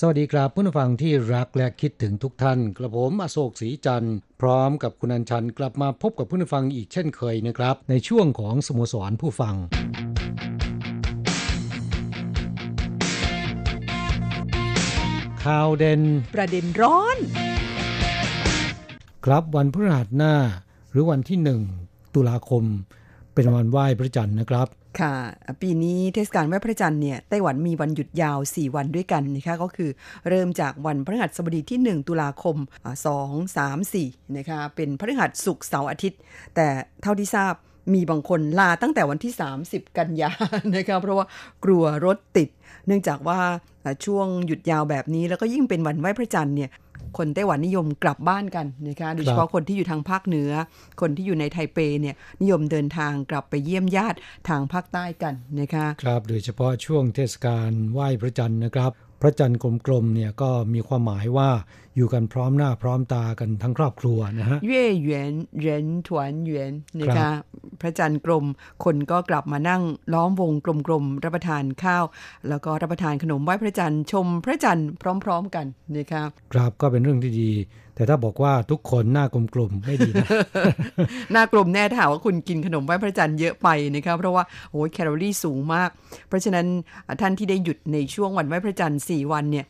สวัสดีครับผู้ฟังที่รักและคิดถึงทุกท่าน กระผมอโศกศรีจันทร์พร้อมกับคุณอัญชันกลับมาพบกับผู้ฟังอีกเช่นเคยนะครับ ในช่วงของสโมสรผู้ฟังข่าวเด่นประเด็นร้อน ครับวันพฤหัสหน้า หรือวันที่หนึ่งตุลาคม เป็นวันไหว้พระจันทร์นะครับ ค่ะ ปีนี้เทศกาลไหว้พระจันทร์เนี่ยไต้หวันมีวันหยุดยาว 4 วันด้วยกันนะคะก็คือเริ่มจากวันพฤหัสบดีที่ 1 ตุลาคม 2 3 4นะคะเป็นพฤหัสศุกร์เสาร์อาทิตย์ แต่เท่าที่ทราบ มีบางคนลาตั้งแต่วันที่ 30 กันยานะคะเพราะว่ากลัวรถติด เนื่องจากว่าช่วงหยุดยาวแบบนี้แล้วก็ยิ่งเป็นวันไหว้พระจันทร์เนี่ยคนไต้หวันนิยมกลับบ้านกันนะคะโดยเฉพาะคนที่อยู่ทางภาคเหนือ คนที่อยู่ในไทเปเนี่ยนิยมเดินทางกลับไปเยี่ยมญาติทางภาคใต้กันนะคะครับโดยเฉพาะช่วงเทศกาลไหว้พระจันทร์นะครับ ระจันทร์กลมๆเนี่ยก็มีความหมายว่าอยู่กันพร้อมหน้าพร้อมตากันทั้งครอบครัวนะฮะเย่เหวียนเหรินถวนเหวียนนะครัคะบพระจันทร์กลมคนก็กลับมานั่งล้อมวงกลมๆรับประทานข้าว แล้วก็รับประทานขนมไหว้พระจันทร์ชมพระจันทร์พร้อม ๆ กันนะคะครับก็เป็นเรื่องที่ดี แต่ถ้าบอกว่าทุกคนหน้ากลมๆไม่ดีนะ หน้ากลมแน่ถ้าหากว่าคุณกินขนมไหว้พระจันทร์เยอะไปนะคะเพราะว่าโอ้ยแคลอรี่สูงมาก เพราะฉะนั้นท่านที่ได้หยุดในช่วงวันไหว้พระจันทร์4วันเนี่ย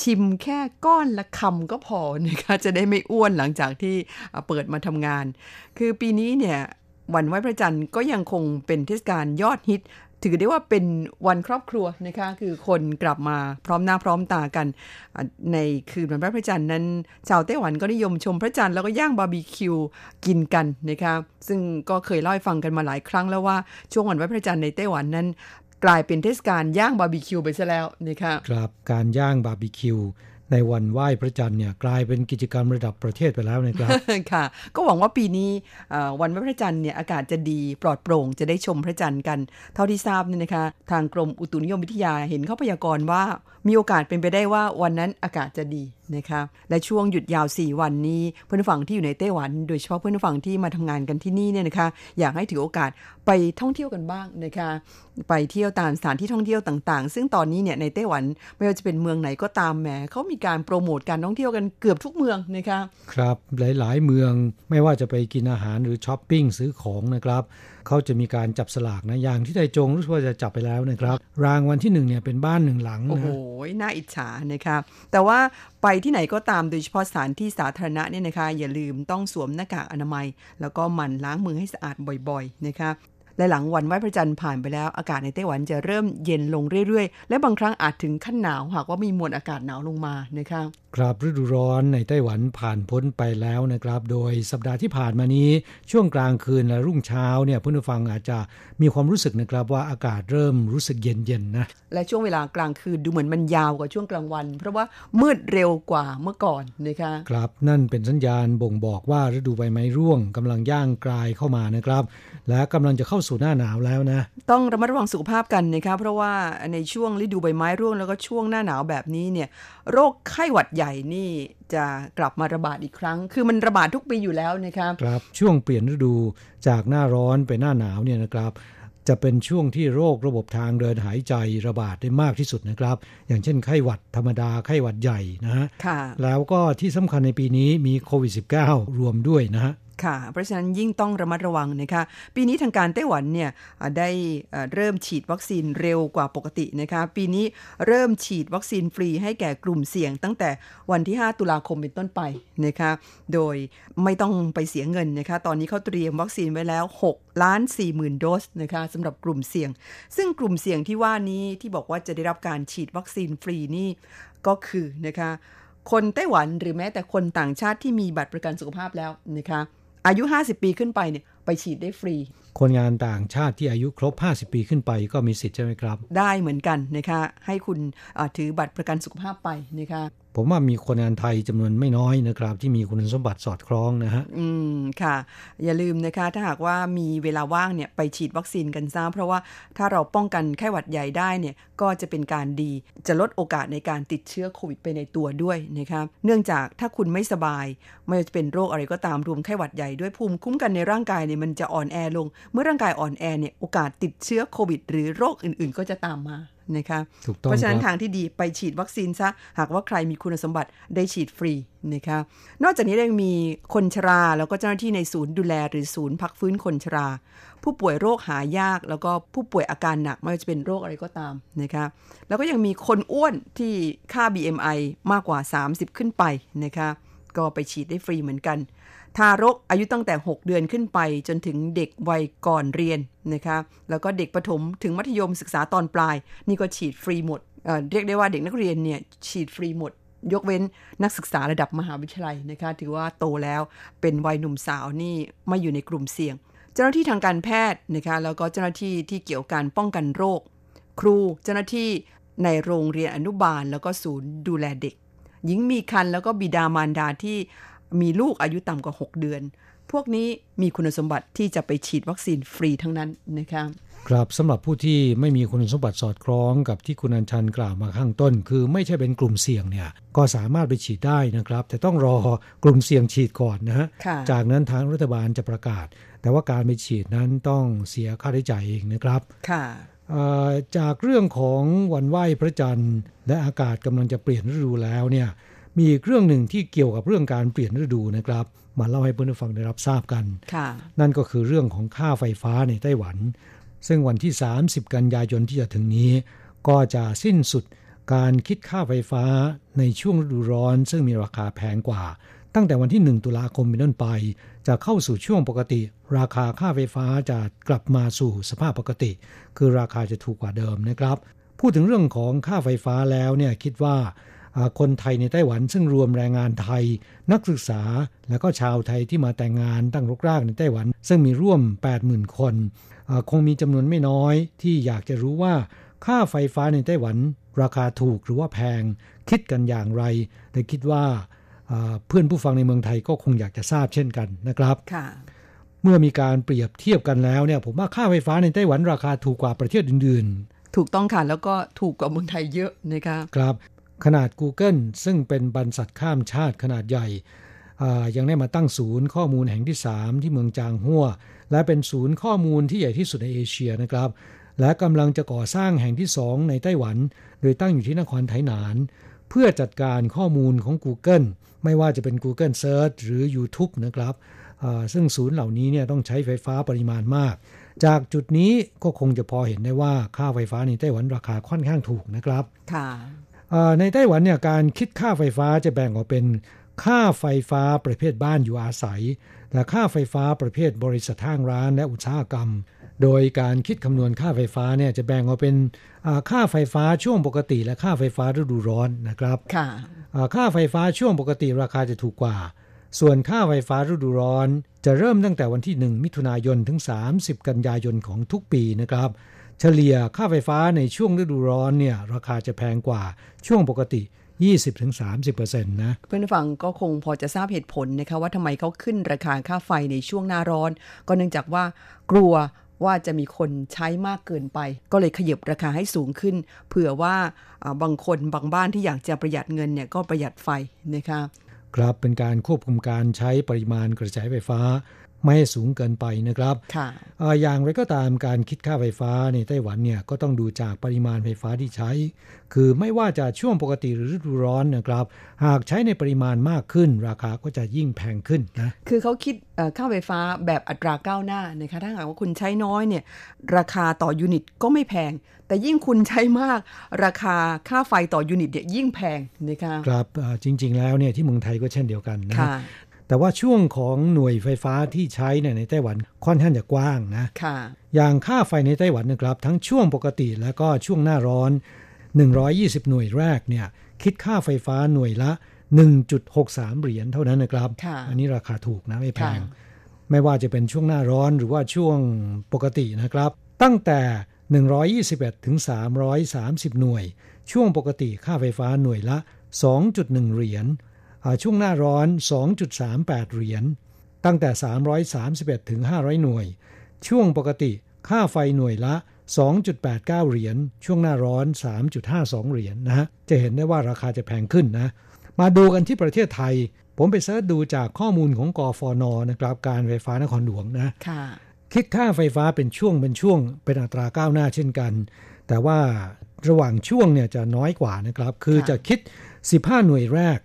ชิมแค่ก้อนละคำก็พอนะคะจะได้ไม่อ้วนหลังจากที่เปิดมาทำงาน คือปีนี้เนี่ยวันไหว้พระจันทร์ก็ยังคงเป็นเทศกาลยอดฮิต ถือได้ว่าเป็นวันครอบครัวนะคะคือคนกลับมาพร้อมหน้าพร้อมตากัน ในคืนวันไหวพระจันทร์นั้น ชาวไต้หวันก็นิยมชมพระจันทร์แล้วก็ย่างบาร์บีคิวกินกันนะคะซึ่งก็เคยเล่าให้ฟังกันมาหลายครั้งแล้วว่าช่วงวันไหว้พระจันทร์ในไต้หวันนั้น กลายเป็นเทศกาลย่างบาร์บีคิวไปซะแล้วนะคะครับการย่างบาร์บีคิว ในวันไหว้พระจันทร์เนี่ยกลายเป็นกิจกรรมระดับประเทศไปแล้วนะครับค่ะ ก็หวังว่าปีนี้วันไหว้พระจันทร์เนี่ยอากาศจะดีปลอดโปร่งจะได้ชมพระจันทร์กัน เท่าที่ทราบเนี่ยนะคะ ทางกรมอุตุนิยมวิทยาเห็นเขาพยากรณ์ว่า มีโอกาสเป็นไปได้ว่าวันนั้นอากาศจะดีนะคะและช่วงหยุดยาว 4 วันนี้เพื่อนผู้ฟังที่อยู่ในไต้หวัน โดยเฉพาะเพื่อนผู้ฟังที่มาทำงานกันที่นี่เนี่ยนะคะ อยากให้ถือโอกาสไปท่องเที่ยวกันบ้างนะคะ ไปเที่ยวตามสถานที่ท่องเที่ยวต่างๆ ซึ่งตอนนี้เนี่ยในไต้หวันไม่ว่าจะเป็นเมืองไหนก็ตามแหมเขามีการโปรโมทการท่องเที่ยวกันเกือบทุกเมืองนะคะ ครับหลายๆเมืองไม่ว่าจะไปกินอาหารหรือช้อปปิ้งซื้อของนะครับ เขาจะมีการจับสลากนะอย่างที่ไดจงรู้สึกว่าจะจับไปแล้วนะครับ รางวัลที่หนึ่งเนี่ยเป็นบ้านหนึ่งหลังโอ้โหน่าอิจฉานะคะแต่ว่าไปที่ไหนก็ตามโดยเฉพาะสถานที่สาธารณะเนี่ยนะคะ อย่าลืมต้องสวมหน้ากากอนามัย แล้วก็หมั่นล้างมือให้สะอาดบ่อยๆนะคะและหลังวันไหว้พระจันทร์ผ่านไปแล้ว อากาศในไต้หวันจะเริ่มเย็นลงเรื่อยๆ และบางครั้งอาจถึงขั้นหนาวหากว่ามีมวลอากาศหนาวลงมานะคะครับฤดูร้อนในไต้หวันผ่านพ้นไปแล้วนะครับ โดยสัปดาห์ที่ผ่านมานี้ช่วงกลางคืนและรุ่งเช้าเนี่ยผู้ฟังอาจจะมีความรู้สึกนะครับว่าอากาศเริ่มรู้สึกเย็นๆนะและช่วงเวลากลางคืนดูเหมือนมันยาวกว่าช่วงกลางวัน เพราะว่ามืดเร็วกว่าเมื่อก่อนนะคะครับนั่นเป็นสัญญาณบ่งบอกว่าฤดูใบไม้ร่วงกำลังย่างกลายเข้ามานะครับ และกำลังจะเข้าสู่หน้าหนาวแล้วนะ ต้องระมัดระวังสุขภาพกันนะคะเพราะว่าในช่วงฤดูใบไม้ร่วงแล้วก็ช่วงหน้าหนาวแบบนี้เนี่ย โรคไข้หวัดใหญ่นี่จะกลับมาระบาดอีกครั้ง คือมันระบาดทุกปีอยู่แล้วนะคะครับช่วงเปลี่ยนฤดูจากหน้าร้อนไปหน้าหนาวเนี่ยนะครับจะเป็นช่วงที่โรคระบบทางเดินหายใจระบาดได้มากที่สุดนะครับ อย่างเช่นไข้หวัดธรรมดาไข้หวัดใหญ่นะฮะค่ะแล้วก็ที่สำคัญในปีนี้มีโควิด -19 รวมด้วยนะฮะ ค่ะ เพราะฉะนั้นยิ่งต้องระมัดระวังนะคะ ปีนี้ทางการไต้หวันเนี่ยได้เริ่มฉีดวัคซีนเร็วกว่าปกตินะคะ ปีนี้เริ่มฉีดวัคซีนฟรีให้แก่กลุ่มเสี่ยง ตั้งแต่วันที่ 5 ตุลาคมเป็นต้นไปนะคะ โดยไม่ต้องไปเสียเงินนะคะ ตอนนี้เขาเตรียมวัคซีนไว้แล้ว 6 ล้าน4หมื่นโดสนะคะสำหรับกลุ่มเสี่ยง ซึ่งกลุ่มเสี่ยงที่ว่านี้ที่บอกว่าจะได้รับการฉีดวัคซีนฟรีนี่ก็คือนะคะคนไต้หวันหรือแม้แต่คนต่างชาติที่มีบัตรประกันสุขภาพแล้วนะคะ อายุ 50 ปีขึ้นไปเนี่ยไปฉีดได้ฟรี คนงานต่างชาติที่อายุครบ 50 ปีขึ้นไปก็มีสิทธิ์ใช่ไหมครับ ได้เหมือนกันนะคะให้คุณถือบัตรประกันสุขภาพไปนะคะ ผมว่ามีคนงานไทยจำนวนไม่น้อยนะครับ ที่มีคุณสมบัติสอดคล้องนะฮะ อืมค่ะ อย่าลืมนะคะ ถ้าหากว่ามีเวลาว่างเนี่ยไปฉีดวัคซีนกันซะเพราะว่าถ้าเราป้องกันไข้หวัดใหญ่ได้เนี่ยก็จะเป็นการดี จะลดโอกาสในการติดเชื้อโควิดไปในตัวด้วยนะคะเนื่องจากถ้าคุณไม่สบาย ไม่ว่าจะเป็นโรคอะไรก็ตามรวมไข้หวัดใหญ่ด้วยภูมิคุ้มกันในร่างกายเนี่ยมันจะอ่อนแอลง เมื่อร่างกายอ่อนแอเนี่ยโอกาสติดเชื้อโควิด หรือโรคอื่น ๆ ก็จะตามมา นะคะเพราะฉะนั้นทางที่ดีไปฉีดวัคซีนซะหากว่าใครมีคุณสมบัติได้ฉีดฟรีนะคะนอกจากนี้ยังมีคนชรา แล้วก็เจ้าหน้าที่ในศูนย์ดูแลหรือศูนย์พักฟื้นคนชรา ผู้ป่วยโรคหายาก แล้วก็ผู้ป่วยอาการหนักไม่ว่าจะเป็นโรคอะไรก็ตามนะคะแล้วก็ยังมีคนอ้วนที่ค่า BMI มากกว่า 30 ขึ้นไปนะคะก็ไปฉีดได้ฟรีเหมือนกัน ทารกอายุตั้งแต่ 6 เดือนขึ้นไป จนถึงเด็กวัยก่อนเรียนนะคะแล้วก็เด็กประถมถึงมัธยมศึกษาตอนปลาย นี่ก็ฉีดฟรีหมดเเรียกได้ว่าเด็กนักเรียนเนี่ยฉีดฟรีหมด ยกเว้นนักศึกษาระดับมหาวิทยาลัยนะคะถือว่าโตแล้วเป็นวัยหนุ่มสาวนี่ไม่อยู่ในกลุ่มเสี่ยง เจ้าหน้าที่ทางการแพทย์นะคะแล้วก็เจ้าหน้าที่ที่เกี่ยวกับการป้องกันโรค ครูเจ้าหน้าที่ในโรงเรียนอนุบาล แล้วก็ศูนย์ดูแลเด็ก หญิงมีคันแล้วก็บิดามารดาที่ มีลูกอายุต่ำกว่า 6 เดือน พวกนี้มีคุณสมบัติที่จะไปฉีดวัคซีนฟรีทั้งนั้นนะคะครับสำหรับผู้ที่ไม่มีคุณสมบัติสอดคล้องกับที่คุณอัญชันกล่าวมาข้างต้น คือไม่ใช่เป็นกลุ่มเสี่ยงเนี่ยก็สามารถไปฉีดได้นะครับ แต่ต้องรอกลุ่มเสี่ยงฉีดก่อนนะฮะจากนั้นทางรัฐบาลจะประกาศ แต่ว่าการไปฉีดนั้นต้องเสียค่าใช้จ่ายเองนะครับค่ะจากเรื่องของวันไหว้พระจันทร์และอากาศกำลังจะเปลี่ยนฤดูแล้วเนี่ย มีอีกเรื่องหนึ่งที่เกี่ยวกับเรื่องการเปลี่ยนฤดูนะครับ มาเล่าให้เพื่อนฟังได้รับทราบกัน นั่นก็คือเรื่องของค่าไฟฟ้าในไต้หวัน ซึ่งวันที่ 30 กันยายนที่จะถึงนี้ ก็จะสิ้นสุดการคิดค่าไฟฟ้าในช่วงฤดูร้อน ซึ่งมีราคาแพงกว่า ตั้งแต่วันที่ 1 ตุลาคมเป็นต้นไป จะเข้าสู่ช่วงปกติ ราคาค่าไฟฟ้าจะกลับมาสู่สภาพปกติ คือราคาจะถูกกว่าเดิมนะครับ พูดถึงเรื่องของค่าไฟฟ้าแล้วเนี่ยคิดว่า คนไทยในไต้หวันซึ่งรวมแรงงานไทย นักศึกษาและก็ชาวไทยที่มาแต่งงานตั้งรกรากในไต้หวัน ซึ่งมีร่วม 80,000 คนคงมีจำนวนไม่น้อยที่อยากจะรู้ว่าค่าไฟฟ้าในไต้หวัน ราคาถูกหรือว่าแพง คิดกันอย่างไรแต่คิดว่าเพื่อนผู้ฟังในเมืองไทยก็คงอยากจะทราบเช่นกันนะครับเมื่อมีการเปรียบเทียบกันแล้วเนี่ย ผมว่าค่าไฟฟ้าในไต้หวันราคาถูกกว่าประเทศอื่น ๆ ถูกต้องค่ะแล้วก็ถูกกว่าเมืองไทยเยอะนะคะครับ ขนาด Google ซึ่งเป็นบรรษัทข้ามชาติขนาดใหญ่ ยังได้มาตั้งศูนย์ข้อมูลแห่งที่ 3 ที่เมืองจางฮั่ว และเป็นศูนย์ข้อมูลที่ใหญ่ที่สุดในเอเชียนะครับ และกำลังจะก่อสร้างแห่งที่ 2 ในไต้หวัน โดยตั้งอยู่ที่นครไถหนาน เพื่อจัดการข้อมูลของ Google ไม่ว่าจะเป็น Google Search หรือ YouTube นะครับซึ่งศูนย์เหล่านี้เนี่ยต้องใช้ไฟฟ้าปริมาณมาก จากจุดนี้ก็คงจะพอเห็นได้ว่าค่าไฟฟ้าในไต้หวันราคาค่อนข้างถูกนะครับ ค่ะ ในไต้หวันเนี่ยการคิดค่าไฟฟ้าจะแบ่งออกเป็นค่าไฟฟ้าประเภทบ้านอยู่อาศัย และค่าไฟฟ้าประเภทบริษัททางร้านและอุตสาหกรรม โดยการคิดคำนวณค่าไฟฟ้าเนี่ยจะแบ่งออกเป็นค่าไฟฟ้าช่วงปกติ และค่าไฟฟ้าฤดูร้อนนะครับค่าไฟฟ้าช่วงปกติราคาจะถูกกว่า ส่วนค่าไฟฟ้าฤดูร้อน จะเริ่มตั้งแต่วันที่ 1 มิถุนายนถึง 30 กันยายนของทุกปีนะครับ เฉลี่ยค่าไฟฟ้าในช่วงฤดูร้อนเนี่ยราคาจะแพงกว่าช่วงปกติ 20-30%นะเพื่อนฟังก็คงพอจะทราบเหตุผลนะคะว่าทำไมเขาขึ้นราคาค่าไฟในช่วงหน้าร้อน ก็เนื่องจากว่ากลัวว่าจะมีคนใช้มากเกินไป ก็เลยขยับราคาให้สูงขึ้น เผื่อว่าบางคนบางบ้านที่อยากจะประหยัดเงินเนี่ยก็ประหยัดไฟนะคะครับเป็นการควบคุมการใช้ปริมาณกระแสไฟฟ้า ไม่ให้สูงเกินไปนะครับค่ะอ่าอย่างไรก็ตามการคิดค่าไฟฟ้าในไต้หวันเนี่ยก็ต้องดูจากปริมาณไฟฟ้าที่ใช้ คือไม่ว่าจะช่วงปกติหรือฤดูร้อนนะครับ หากใช้ในปริมาณมากขึ้น ราคาก็จะยิ่งแพงขึ้นนะ คือเขาคิดเอ่อค่าไฟฟ้าแบบอัตราก้าวหน้านะคะถ้าหากว่าคุณใช้น้อยเนี่ยราคาต่อยูนิตก็ไม่แพง แต่ยิ่งคุณใช้มาก ราคาค่าไฟต่อยูนิตเนี่ยยิ่งแพงนะคะครับอ่าจริง ๆ แล้วเนี่ยที่เมืองไทยก็เช่นเดียวกันนะค่ะ แต่ว่าช่วงของหน่วยไฟฟ้าที่ใช้เนี่ยในไต้หวันค่อนข้างจะกว้างนะค่ะอย่างค่าไฟในไต้หวันนะครับ ทั้งช่วงปกติแล้วก็ช่วงหน้าร้อน 120 หน่วยแรกเนี่ยคิดค่าไฟฟ้าหน่วยละ 1.63 เหรียญเท่านั้นนะครับค่ะอันนี้ราคาถูกนะไม่แพงค่ะไม่ว่าจะเป็นช่วงหน้าร้อนหรือว่าช่วงปกตินะครับ ตั้งแต่ 121 ถึง 330 หน่วย ช่วงปกติค่าไฟฟ้าหน่วยละ 2.1 เหรียญอ่า ช่วงหน้าร้อน 2.38 เหรียญ ตั้งแต่ 331 ถึง 500 หน่วย ช่วงปกติค่าไฟหน่วยละ 2.89 เหรียญ ช่วงหน้าร้อน 3.52 เหรียญนะฮะ จะเห็นได้ว่าราคาจะแพงขึ้นนะ มาดูกันที่ประเทศไทย ผมไปเสิร์ชดูจากข้อมูลของกฟนนะครับ การไฟฟ้านครหลวงนะค่ะคิดค่าไฟฟ้าเป็นช่วงเป็นช่วง เป็นอัตราก้าวหน้าเช่นกัน แต่ว่าระหว่างช่วงเนี่ยจะน้อยกว่านะครับ คือค่ะจะคิด 15 หน่วยแรก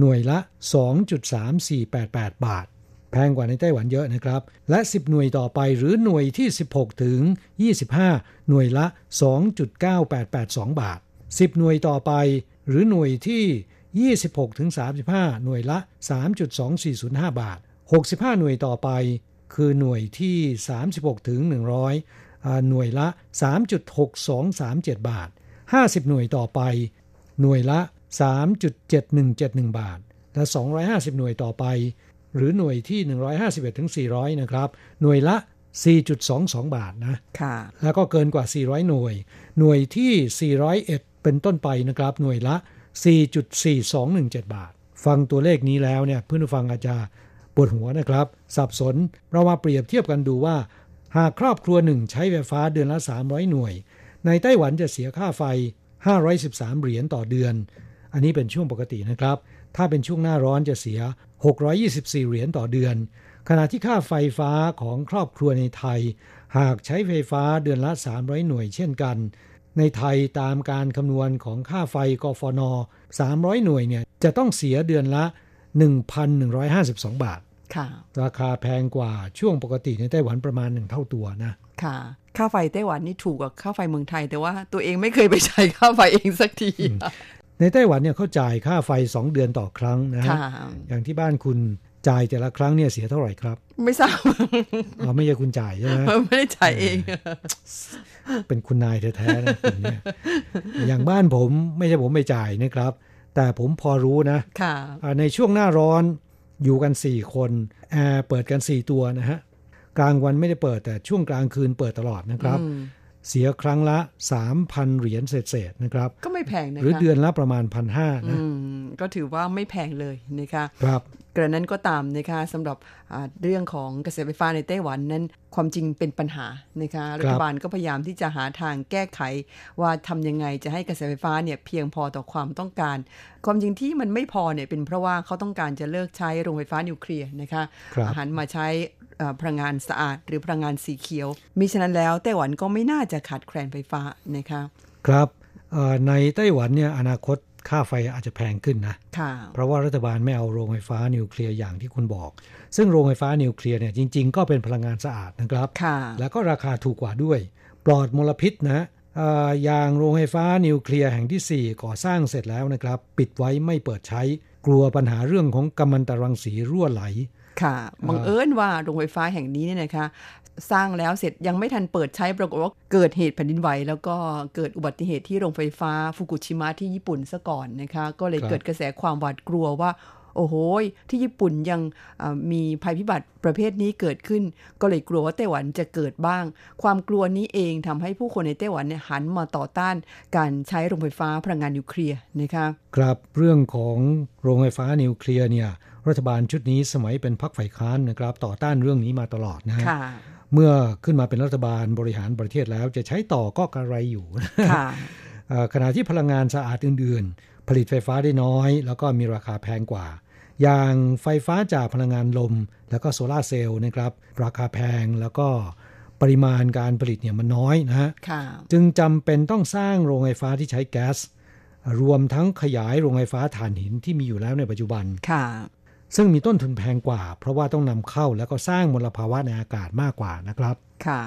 หน่วยละ 2.3488 บาท แพงกว่าในไต้หวันเยอะนะครับ และ 10 หน่วยต่อไปหรือหน่วยที่ 16 ถึง 25 หน่วยละ 2.9882 บาท 10 หน่วยต่อไป หรือหน่วยที่ 26 ถึง 35 หน่วยละ 3.2405 บาท 65 หน่วยต่อไป คือหน่วยที่ 36 ถึง 100อ่าหน่วยละ 3.6237 บาท 50 หน่วยต่อไป หน่วยละ 3.7171 บาท และ 250 หน่วยต่อไป หรือหน่วยที่ 151ถึง400 นะครับ หน่วยละ 4.22 บาทนะค่ะแล้วก็เกินกว่า 400 หน่วย หน่วยที่ 401 เป็นต้นไปนะครับ หน่วยละ 4.4217 บาท ฟังตัวเลขนี้แล้วเนี่ยเพื่อนผู้ฟังอาจจะปวดหัวนะครับ สับสนเรามาเปรียบเทียบกันดูว่า หากครอบครัวหนึ่งใช้ไฟฟ้าเดือนละ 300 หน่วย ในไต้หวันจะเสียค่าไฟ 513 เหรียญต่อเดือน อันนี้เป็นช่วงปกตินะครับ ถ้าเป็นช่วงหน้าร้อนจะเสีย 624 เหรียญต่อเดือน ขณะที่ค่าไฟฟ้าของครอบครัวในไทย หากใช้ไฟฟ้าเดือนละ 300 หน่วยเช่นกัน ในไทยตามการคำนวณของค่าไฟกฟน 300 หน่วยเนี่ยจะต้องเสียเดือนละ 1,152 บาทค่ะราคาแพงกว่าช่วงปกติในไต้หวันประมาณหนึ่งเท่าตัวนะค่ะ ค่าไฟไต้หวันนี่ถูกกว่าค่าไฟเมืองไทย แต่ว่าตัวเองไม่เคยไปใช้ค่าไฟเองสักที ในไต้หวันเนี่ยเขาจ่ายค่าไฟ2เดือนต่อครั้งนะฮะค่ะอย่างที่บ้านคุณจ่ายแต่ละครั้งเนี่ยเสียเท่าไหร่ครับ ไม่ทราบอ๋อไม่ใช่คุณจ่ายใช่ไหมไม่ได้จ่ายเอง เป็นคุณนายแท้ๆนะคุณเนี่ยอย่างบ้านผมไม่ใช่ผมไปจ่ายนะครับ แต่ผมพอรู้นะค่ะอ่าในช่วงหน้าร้อนอยู่กัน4คนแอร์เปิดกัน4ตัวนะฮะกลางวันไม่ได้เปิดแต่ช่วงกลางคืนเปิดตลอดนะครับอืม เสียครั้งละ 3,000 เหรียญเศษๆนะครับ ก็ไม่แพงนะคะหรือเดือนละประมาณ 1,500นะอืมก็ถือว่าไม่แพงเลยนะคะครับกระนั้นก็ตามนะคะสำหรับอ่าเรื่องของกระแสไฟฟ้าในไต้หวันนั้นความจริงเป็นปัญหานะคะรัฐบาลก็พยายามที่จะหาทางแก้ไข ว่าทำยังไงจะให้กระแสไฟฟ้าเนี่ยเพียงพอต่อความต้องการ ความจริงที่มันไม่พอเนี่ยเป็นเพราะว่าเขาต้องการจะเลิกใช้โรงไฟฟ้านิวเคลียร์นะคะครับหันมาใช้เอ่อ พลังงานสะอาด หรือพลังงานสีเขียว มิฉะนั้นแล้วไต้หวันก็ไม่น่าจะขาดแคลนไฟฟ้านะคะครับเอ่อในไต้หวันเนี่ยอนาคตค่าไฟอาจจะแพงขึ้นนะค่ะเพราะว่ารัฐบาลไม่เอาโรงไฟฟ้านิวเคลียร์อย่างที่คุณบอก ซึ่งโรงไฟฟ้านิวเคลียร์เนี่ยจริง ๆ ก็เป็นพลังงานสะอาดนะครับค่ะแล้วก็ราคาถูกกว่าด้วย ปลอดมลพิษนะเอ่ออย่างโรงไฟฟ้านิวเคลียร์แห่งทีสี่ 4 ก่อสร้างเสร็จแล้วนะครับ ปิดไว้ไม่เปิดใช้ กลัวปัญหาเรื่องของกัมมันตรังสีรั่วไหล ค่ะบังเอิญว่าโรงไฟฟ้าแห่งนี้เนี่ยนะคะสร้างแล้วเสร็จยังไม่ทันเปิดใช้ปรากฏว่าเกิดเหตุแผ่นดินไหว แล้วก็เกิดอุบัติเหตุที่โรงไฟฟ้าฟุกุชิมะที่ญี่ปุ่นซะก่อนนะคะก็เลยครับเกิดกระแสความหวาดกลัวว่า โอ้โหที่ญี่ปุ่นยังอ่ามีภัยพิบัติประเภทนี้เกิดขึ้น ก็เลยกลัวว่าไต้หวันจะเกิดบ้าง ความกลัวนี้เองทำให้ผู้คนในไต้หวันเนี่ยหันมาต่อต้านการใช้โรงไฟฟ้าพลังงานนิวเคลียร์นะคะครับเรื่องของโรงไฟฟ้านิวเคลียร์เนี่ย รัฐบาลชุดนี้สมัยเป็นพรรคฝ่ายค้านนะครับ ต่อต้านเรื่องนี้มาตลอดนะฮะค่ะเมื่อขึ้นมาเป็นรัฐบาลบริหารประเทศแล้วจะใช้ต่อก็กระไรอยู่ค่ะเอ่อขณะที่พลังงานสะอาดอื่น ๆ ผลิตไฟฟ้าได้น้อย แล้วก็มีราคาแพงกว่า อย่างไฟฟ้าจากพลังงานลม แล้วก็โซลาเซลล์นะครับ ราคาแพงแล้วก็ปริมาณการผลิตเนี่ยมันน้อยนะฮะจึงจำเป็นต้องสร้างโรงไฟฟ้าที่ใช้แก๊สรวมทั้งขยายโรงไฟฟ้าถ่านหินที่มีอยู่แล้วในปัจจุบันค่ะ ซึ่งมีต้นทุนแพงกว่า เพราะว่าต้องนำเข้าแล้วก็สร้างมลภาวะในอากาศมากกว่านะครับ ค่ะ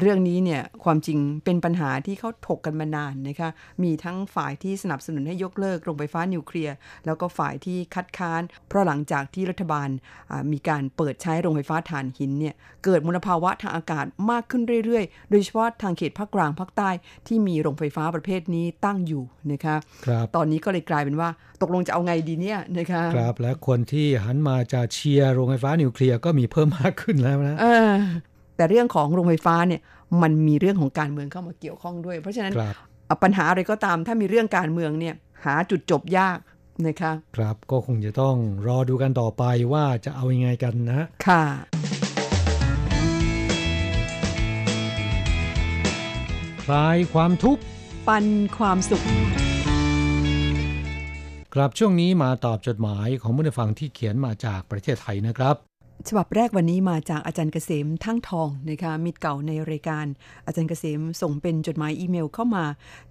เรื่องนี้เนี่ยความจริงเป็นปัญหาที่เขาถกกันมานานนะคะ มีทั้งฝ่ายที่สนับสนุนให้ยกเลิกโรงไฟฟ้านิวเคลียร์แล้วก็ฝ่ายที่คัดค้าน เพราะหลังจากที่รัฐบาลมีการเปิดใช้โรงไฟฟ้าถ่านหินเนี่ยเกิดมลภาวะทางอากาศมากขึ้นเรื่อยๆ โดยเฉพาะทางเขตภาคกลางภาคใต้ที่มีโรงไฟฟ้าประเภทนี้ตั้งอยู่นะคะครับตอนนี้ก็เลยกลายเป็นว่าตกลงจะเอาไงดีเนี่ยนะคะครับและคนที่หันมาจะเชียร์โรงไฟฟ้านิวเคลียร์ก็มีเพิ่มมากขึ้นแล้วนะ แต่เรื่องของโรงไฟฟ้าเนี่ยมันมีเรื่องของการเมืองเข้ามาเกี่ยวข้องด้วย เพราะฉะนั้นปัญหาอะไรก็ตามถ้ามีเรื่องการเมืองเนี่ยหาจุดจบยากนะคะครับก็คงจะต้องรอดูกันต่อไปว่าจะเอาอยัางไงกันนะ ค่ะ คลายความทุกข์ปันความสุข ครับช่วงนี้มาตอบจดหมายของผู้ฟังที่เขียนมาจากประเทศไทยนะครับ ฉบับแรกวันนี้มาจากอาจารย์เกษมทั้งทองนะคะมิตรเก่าในรายการ อาจารย์เกษมส่งเป็นจดหมายอีเมลเข้ามา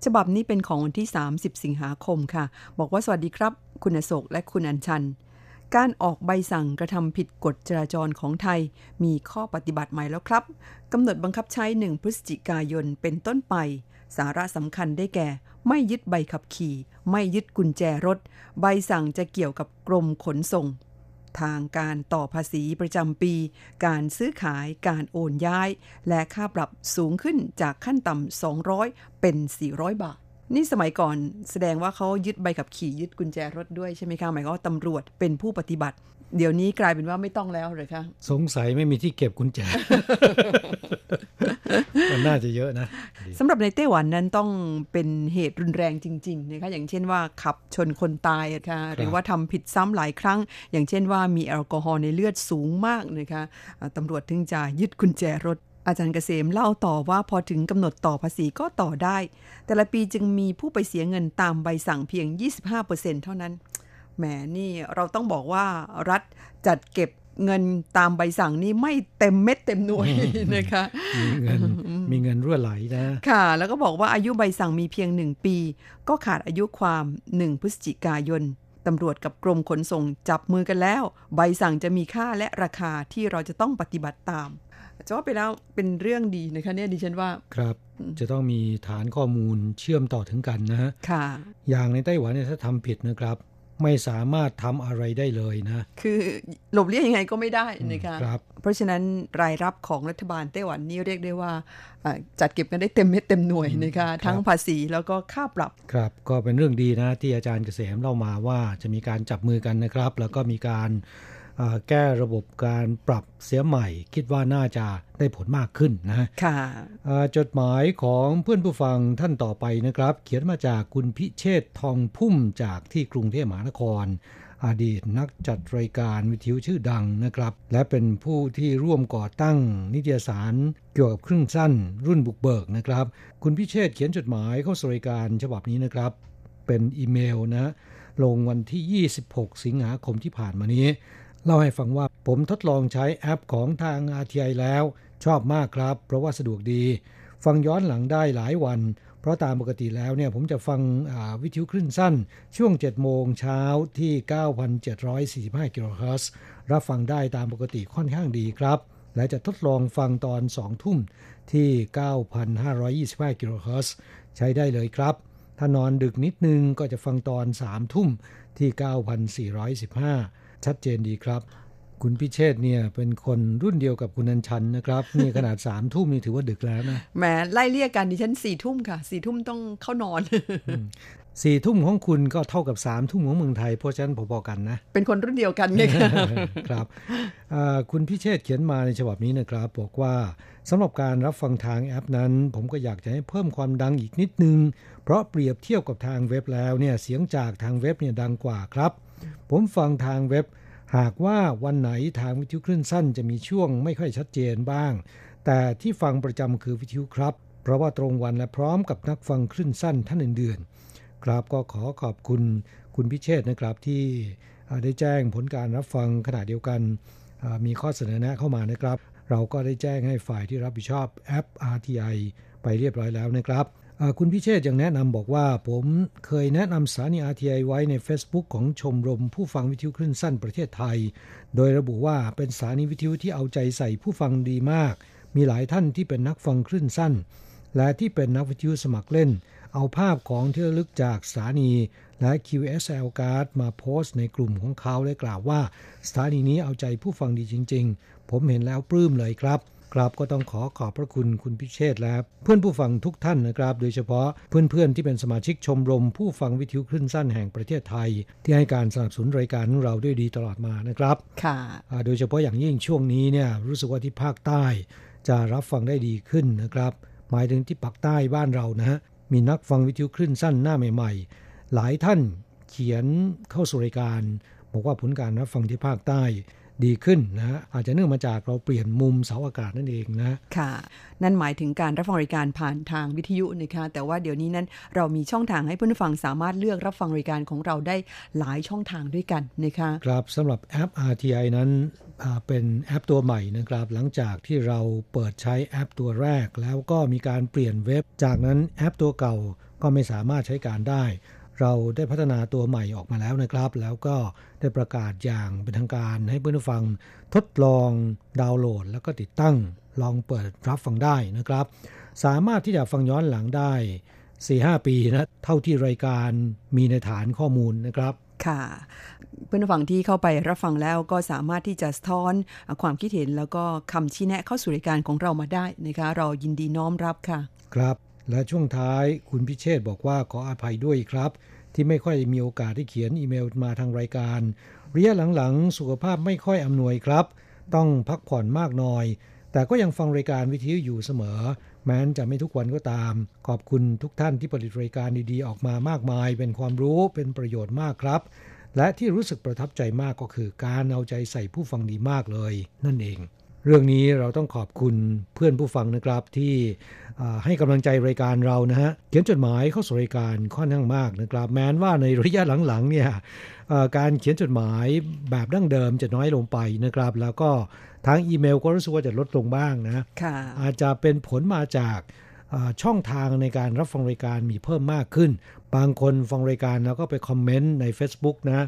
ฉบับนี้เป็นของวันที่ 30 สิงหาคมค่ะ บอกว่าสวัสดีครับ คุณโศกและคุณอัญชัน การออกใบสั่งกระทำผิดกฎจราจรของไทย มีข้อปฏิบัติใหม่แล้วครับกำหนดบังคับใช้ 1 พฤศจิกายนเป็นต้นไป สาระสำคัญได้แก่ ไม่ยึดใบขับขี่ ไม่ยึดกุญแจรถ ใบสั่งจะเกี่ยวกับกรมขนส่ง ทางการต่อภาษีประจำปี การซื้อขายการโอนย้าย และค่าปรับสูงขึ้นจากขั้นต่ำ200 เป็น 400 บาท นี่สมัยก่อนแสดงว่าเขายึดใบขับขี่ยึดกุญแจรถด้วยใช่ไหมคะหมายว่าตำรวจเป็นผู้ปฏิบัติ เดี๋ยวนี้กลายเป็นว่าไม่ต้องแล้วเลยคะสงสัยไม่มีที่เก็บกุญแจมันน่าจะเยอะนะสำหรับในไต้หวันนั้นต้องเป็นเหตุรุนแรงจริงๆนะคะอย่างเช่นว่าขับชนคนตายค่ะหรือว่าทำผิดซ้ำหลายครั้ง อย่างเช่นว่ามีแอลกอฮอล์ในเลือดสูงมากนะคะตำรวจถึงจะยึดกุญแจรถอาจารย์เกษมเล่าต่อว่าพอถึงกำหนดต่อภาษีก็ต่อได้ แต่ละปีจึงมีผู้ไปเสียเงินตามใบสั่งเพียง 25%เท่านั้น แหมนี่เราต้องบอกว่ารัฐจัดเก็บเงินตามใบสั่งนี่ไม่เต็มเม็ดเต็มหน่วยนะคะ มีเงินมีเงินรั่วไหลนะ ค่ะ แล้วก็บอกว่าอายุใบสั่งมีเพียงหนึ่งปี ก็ขาดอายุความหนึ่งพฤศจิกายนตำรวจกับกรมขนส่งจับมือกันแล้ว ใบสั่งจะมีค่าและราคาที่เราจะต้องปฏิบัติตามจะว่าไปแล้วเป็นเรื่องดีนะคะเนี่ยดิฉันว่า ครับ จะต้องมีฐานข้อมูลเชื่อมต่อถึงกันนะฮะ ค่ะ อย่างในไต้หวันเนี่ยถ้าทำผิดนะครับ ไม่สามารถทำอะไรได้เลยนะ คือหลบเลี่ยงยังไงก็ไม่ได้นะคะครับเพราะฉะนั้นรายรับของรัฐบาลไต้หวันนี่เรียกได้ว่าจัดเก็บกันได้เต็มเม็ดเต็มหน่วยนะคะทั้งภาษีแล้วก็ค่าปรับ ครับก็เป็นเรื่องดีนะที่อาจารย์เกษมเล่ามาว่าจะมีการจับมือกันนะครับ แล้วก็มีการ แก้ระบบการปรับเสียใหม่ คิดว่าน่าจะได้ผลมากขึ้นนะค่ะจดหมายของเพื่อนผู้ฟังท่านต่อไปนะครับ เขียนมาจากคุณพิเชษทองพุ่มจากที่กรุงเทพมหานคร อดีตนักจัดรายการวิทยุชื่อดังนะครับ และเป็นผู้ที่ร่วมก่อตั้งนิตยสารเกี่ยวกับครึ่งสั้นรุ่นบุกเบิกนะครับ คุณพิเชษเขียนจดหมายเข้าสู่รายการฉบับนี้นะครับ เป็นอีเมลนะลงวันที่ 26 สิงหาคมที่ผ่านมานี้ เล่าให้ฟังว่าผมทดลองใช้แอปของทาง RTI แล้ว ชอบมากครับ เพราะว่าสะดวกดี ฟังย้อนหลังได้หลายวัน เพราะตามปกติแล้วเนี่ยผมจะฟังวิทยุคลื่นสั้น ช่วง 7 โมงเช้าที่ 9,745กิโลเฮิรตซ์รับฟังได้ตามปกติค่อนข้างดีครับ และจะทดลองฟังตอน 2 ทุ่มที่ 9,525กิโลเฮิรตซ์ใช้ได้เลยครับ ถ้านอนดึกนิดนึงก็จะฟังตอน 3 ทุ่มที่ 9,415 ชัดเจนดีครับ คุณพิเชษเนี่ยเป็นคนรุ่นเดียวกับคุณนันชันนะครับนี่ขนาดสามทุ่มนี่ถือว่าดึกแล้วนะแหมไล่เรียกกันดิฉันสี่ทุ่มค่ะสี่ทุ่มต้องเข้านอน สี่ทุ่มของคุณก็เท่ากับสามทุ่มของเมืองไทยเพราะฉะนั้นพอๆกันนะ เป็นคนรุ่นเดียวกันไงครับคุณพิเชษเขียนมาในฉบับนี้นะครับ บอกว่าสำหรับการรับฟังทางแอปนั้น ผมก็อยากจะให้เพิ่มความดังอีกนิดนึง เพราะเปรียบเทียบกับทางเว็บแล้วเนี่ยเสียงจากทางเว็บเนี่ยดังกว่าครับ ผมฟังทางเว็บ หากว่าวันไหนทางวิทยุคลื่นสั้นจะมีช่วงไม่ค่อยชัดเจนบ้าง แต่ที่ฟังประจำคือวิทยุครับ เพราะว่าตรงวันและพร้อมกับนักฟังคลื่นสั้นท่านอื่นๆ ครับก็ขอขอบคุณคุณพิเชษนะครับที่ได้แจ้งผลการรับฟังขณะเดียวกันมีข้อเสนอแนะเข้ามานะครับ เราก็ได้แจ้งให้ฝ่ายที่รับผิดชอบแอป RTI ไปเรียบร้อยแล้วนะครับคุณพิเชษยังแนะนำบอกว่า ผมเคยแนะนำสถานี RTI ไว้ใน Facebook ของชมรมผู้ฟังวิทยุคลื่นสั้นประเทศไทย โดยระบุว่าเป็นสถานีวิทยุที่เอาใจใส่ผู้ฟังดีมาก มีหลายท่านที่เป็นนักฟังคลื่นสั้น และที่เป็นนักวิทยุสมัครเล่น เอาภาพของที่ระลึกจากสถานีและ QSL card มาโพสต์ในกลุ่มของเขาและกล่าวว่า สถานีนี้เอาใจผู้ฟังดีจริง ๆ ผมเห็นแล้วปลื้มเลยครับครับก็ต้องขอขอบพระคุณคุณพิเชษและเพื่อนผู้ฟังทุกท่านนะครับ โดยเฉพาะเพื่อนๆที่เป็นสมาชิกชมรม ผู้ฟังวิทยุคลื่นสั้นแห่งประเทศไทย ที่ให้การสนับสนุนรายการของเราด้วยดีตลอดมานะครับ ค่ะโดยเฉพาะอย่างยิ่งช่วงนี้เนี่ยรู้สึกว่าที่ภาคใต้ จะรับฟังได้ดีขึ้นนะครับ หมายถึงที่ปักใต้บ้านเรานะฮะ มีนักฟังวิทยุคลื่นสั้นหน้าใหม่ ๆ หลายท่านเขียนเข้าสู่รายการ บอกว่าผลการรับฟังที่ภาคใต้ ดีขึ้นนะอาจจะเนื่องมาจากเราเปลี่ยนมุมเสาอากาศนั่นเองนะค่ะ นั่นหมายถึงการรับฟังรายการผ่านทางวิทยุนะคะแต่ว่าเดี๋ยวนี้นั้นเรามีช่องทางให้ผู้ฟังสามารถเลือกรับฟังรายการของเราได้หลายช่องทางด้วยกันนะคะครับสำหรับแอป RTI นั้นเป็นแอปตัวใหม่นะครับ หลังจากที่เราเปิดใช้แอปตัวแรก แล้วก็มีการเปลี่ยนเว็บ จากนั้นแอปตัวเก่าก็ไม่สามารถใช้การได้ เราได้พัฒนาตัวใหม่ออกมาแล้วนะครับ แล้วก็ได้ประกาศอย่างเป็นทางการให้เพื่อนฟังทดลองดาวน์โหลด แล้วก็ติดตั้งลองเปิดรับฟังได้นะครับ สามารถที่จะฟังย้อนหลังได้ 4-5 ปีนะเท่าที่รายการมีในฐานข้อมูลนะครับค่ะเพื่อนฟังที่เข้าไปรับฟังแล้วก็สามารถที่จะสะท้อนความคิดเห็นแล้วก็คำชี้แนะเข้าสู่รายการของเรามาได้นะคะ เรายินดีน้อมรับค่ะ ครับ และช่วงท้ายคุณพิเชษบอกว่าขออภัยด้วยครับ ที่ไม่ค่อยมีโอกาสที่เขียนอีเมลมาทางรายการระยะหลังๆ สุขภาพไม่ค่อยอำนวยครับ ต้องพักผ่อนมากหน่อย แต่ก็ยังฟังรายการวิทยุอยู่เสมอ แม้นจะไม่ทุกวันก็ตาม ขอบคุณทุกท่านที่ผลิตรายการดีๆ ออกมามากมาย เป็นความรู้เป็นประโยชน์มากครับ และที่รู้สึกประทับใจมากก็คือการเอาใจใส่ผู้ฟังดีมากเลย นั่นเอง เรื่องนี้เราต้องขอบคุณเพื่อนผู้ฟังนะครับที่ ให้กำลังใจรายการเรานะฮะเขียนจดหมายเข้าสู่รายการค่อนข้างมากนะครับแม้นว่าในระยะหลังๆเนี่ยการเขียนจดหมายแบบดั้งเดิมจะน้อยลงไปนะครับ แล้วก็ทางอีเมลก็รู้สึกว่าจะลดลงบ้างนะอาจจะเป็นผลมาจากช่องทางในการรับฟังรายการมีเพิ่มมากขึ้น บางคนฟังรายการแล้วก็ไปคอมเมนต์ใน Facebook นะ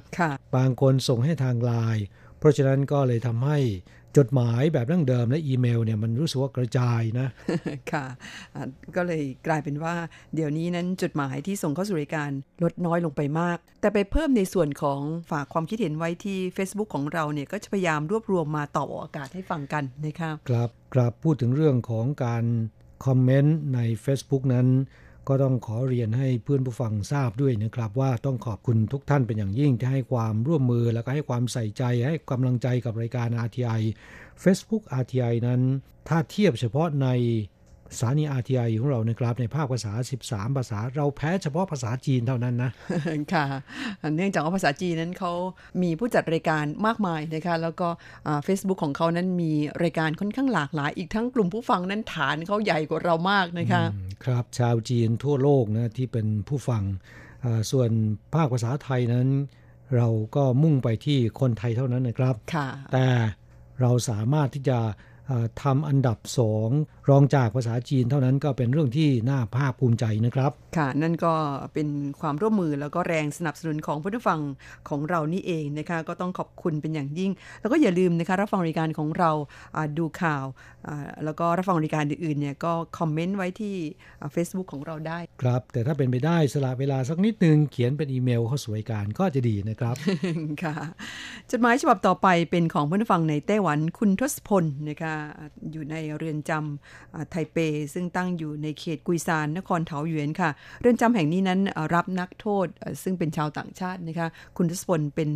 บางคนส่งให้ทางไลน์เพราะฉะนั้นก็เลยทำให้ จดหมายแบบดั้งเดิมและอีเมลเนี่ยมันรู้สึกว่ากระจายนะ ค่ะ ก็เลยกลายเป็นว่าเดี๋ยวนี้นั้นจดหมายที่ส่งเข้าสู่รายการลดน้อยลงไปมาก แต่ไปเพิ่มในส่วนของฝากความคิดเห็นไว้ที่ Facebook ของเราเนี่ยก็จะพยายามรวบรวมมาตอบอากาศให้ฟังกันนะคะครับครับพูดถึงเรื่องของการคอมเมนต์ใน Facebook นั้น ก็ต้องขอเรียนให้เพื่อนผู้ฟังทราบด้วยนะครับ ว่าต้องขอบคุณทุกท่านเป็นอย่างยิ่งที่ให้ความร่วมมือแล้วก็ให้ความใส่ใจให้กำลังใจกับรายการ RTI Facebook RTI นั้น ถ้าเทียบเฉพาะใน สถานี RTI ของเรานะครับในภาคภาษา 13 ภาษา เราแพ้เฉพาะภาษาจีนเท่านั้นนะ ค่ะ เนื่องจากว่าภาษาจีนนั้นเขามีผู้จัดรายการมากมายนะคะแล้วก็เฟซบุ๊กของเขานั้นมีรายการค่อนข้างหลากหลาย อีกทั้งกลุ่มผู้ฟังนั้นฐานเขาใหญ่กว่าเรามากนะคะ ครับชาวจีนทั่วโลกนะที่เป็นผู้ฟังส่วนภาคภาษาไทยนั้น เราก็มุ่งไปที่คนไทยเท่านั้นนะครับแต่เราสามารถที่จะทำอันดับสองรองจากภาษาจีนเท่านั้นก็เป็นเรื่องที่น่าภาคภูมิใจนะครับ ค่ะ นั่นก็เป็นความร่วมมือแล้วก็แรงสนับสนุนของผู้ฟังของเรานี่เองนะคะ ก็ต้องขอบคุณเป็นอย่างยิ่ง แล้วก็อย่าลืมนะคะรับฟังรายการของเราดูข่าว แล้วก็รับฟังรายการอื่นๆเนี่ยก็คอมเมนต์ไว้ที่ Facebook ของเราได้ ครับ แต่ถ้าเป็นไปได้สละเวลาสักนิดนึงเขียนเป็นอีเมลเข้าสู่รายการก็จะดีนะครับค่ะจดหมายฉบับต่อไปเป็นของผู้ฟังในไต้หวันคุณทศพลนะคะอยู่ในเรือนจำไทเป ซึ่งตั้งอยู่ในเขตกุยซานนครเถาหยวนค่ะ เรือนจำแห่งนี้นั้นรับนักโทษซึ่งเป็นชาวต่างชาตินะคะ คุณทศพลเป็น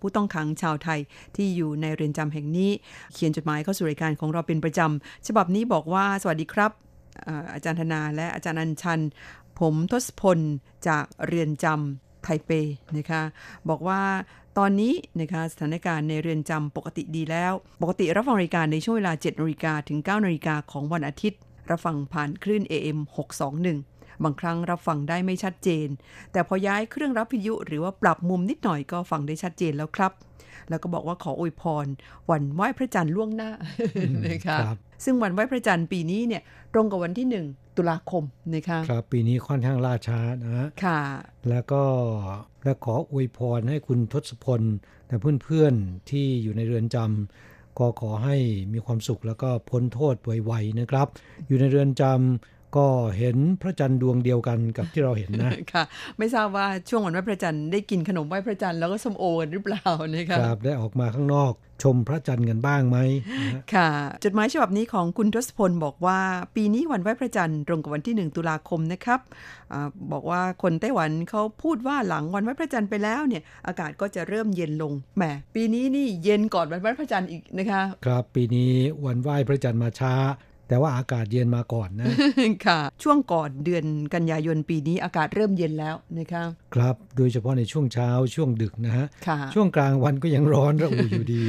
ผู้ต้องขังชาวไทยที่อยู่ในเรือนจำแห่งนี้ เขียนจดหมายเข้าสู่รายการของเราเป็นประจำฉบับนี้บอกว่าสวัสดีครับอาจารย์ธนาและอาจารย์อัญชัน ผมทศพลจากเรือนจำไทเปนะคะ บอกว่า ตอนนี้นะคะสถานการณ์ในเรือนจำปกติดีแล้ว ปกติรับฟังรายการในช่วงเวลา7นาฬิกาถึง9นาฬิกาของวันอาทิตย์ รับฟังผ่านคลื่น AM 621 บางครั้งรับฟังได้ไม่ชัดเจน แต่พอย้ายเครื่องรับวิทยุหรือว่าปรับมุมนิดหน่อยก็ฟังได้ชัดเจนแล้วครับ แล้วก็บอกว่าขออวยพรวันไหว้พระจันทร์ล่วงหน้านะคะ ซึ่งวันไหว้พระจันทร์ปีนี้เนี่ยตรงกับวันที่หนึ่งตุลาคมนะคะครับปีนี้ค่อนข้างล่าช้านะฮะค่ะ แล้วก็และขออวยพรให้คุณทศพลและเพื่อนๆที่อยู่ในเรือนจำก็ขอให้มีความสุขแล้วก็พ้นโทษไวๆนะครับ อยู่ในเรือนจำ ก็เห็นพระจันทร์ดวงเดียวกันกับที่เราเห็นนะค่ะ ไม่ทราบว่าช่วงวันไหว้พระจันทร์ได้กินขนมไหว้พระจันทร์แล้วก็ส้มโอกันหรือเปล่านะคะครับได้ออกมาข้างนอกชมพระจันทร์กันบ้างไหมนะฮะค่ะ จดหมายฉบับนี้ของคุณทศพลบอกว่า ปีนี้วันไหว้พระจันทร์ตรงกับวันที่ 1 ตุลาคมนะครับอาบอกว่าคนไต้หวันเขาพูดว่าหลังวันไหว้พระจันทร์ไปแล้วเนี่ยอากาศก็จะเริ่มเย็นลงแหมปีนี้นี่เย็นก่อนวันไหว้พระจันทร์อีกนะคะ ครับปีนี้วันไหว้พระจันทร์มาช้า แต่ว่าอากาศเย็นมาก่อนนะ ค่ะ ช่วงก่อนเดือนกันยายนปีนี้อากาศเริ่มเย็นแล้วนะคะครับ โดยเฉพาะในช่วงเช้าช่วงดึกนะฮะค่ะช่วงกลางวันก็ยังร้อนระอุอยู่ดี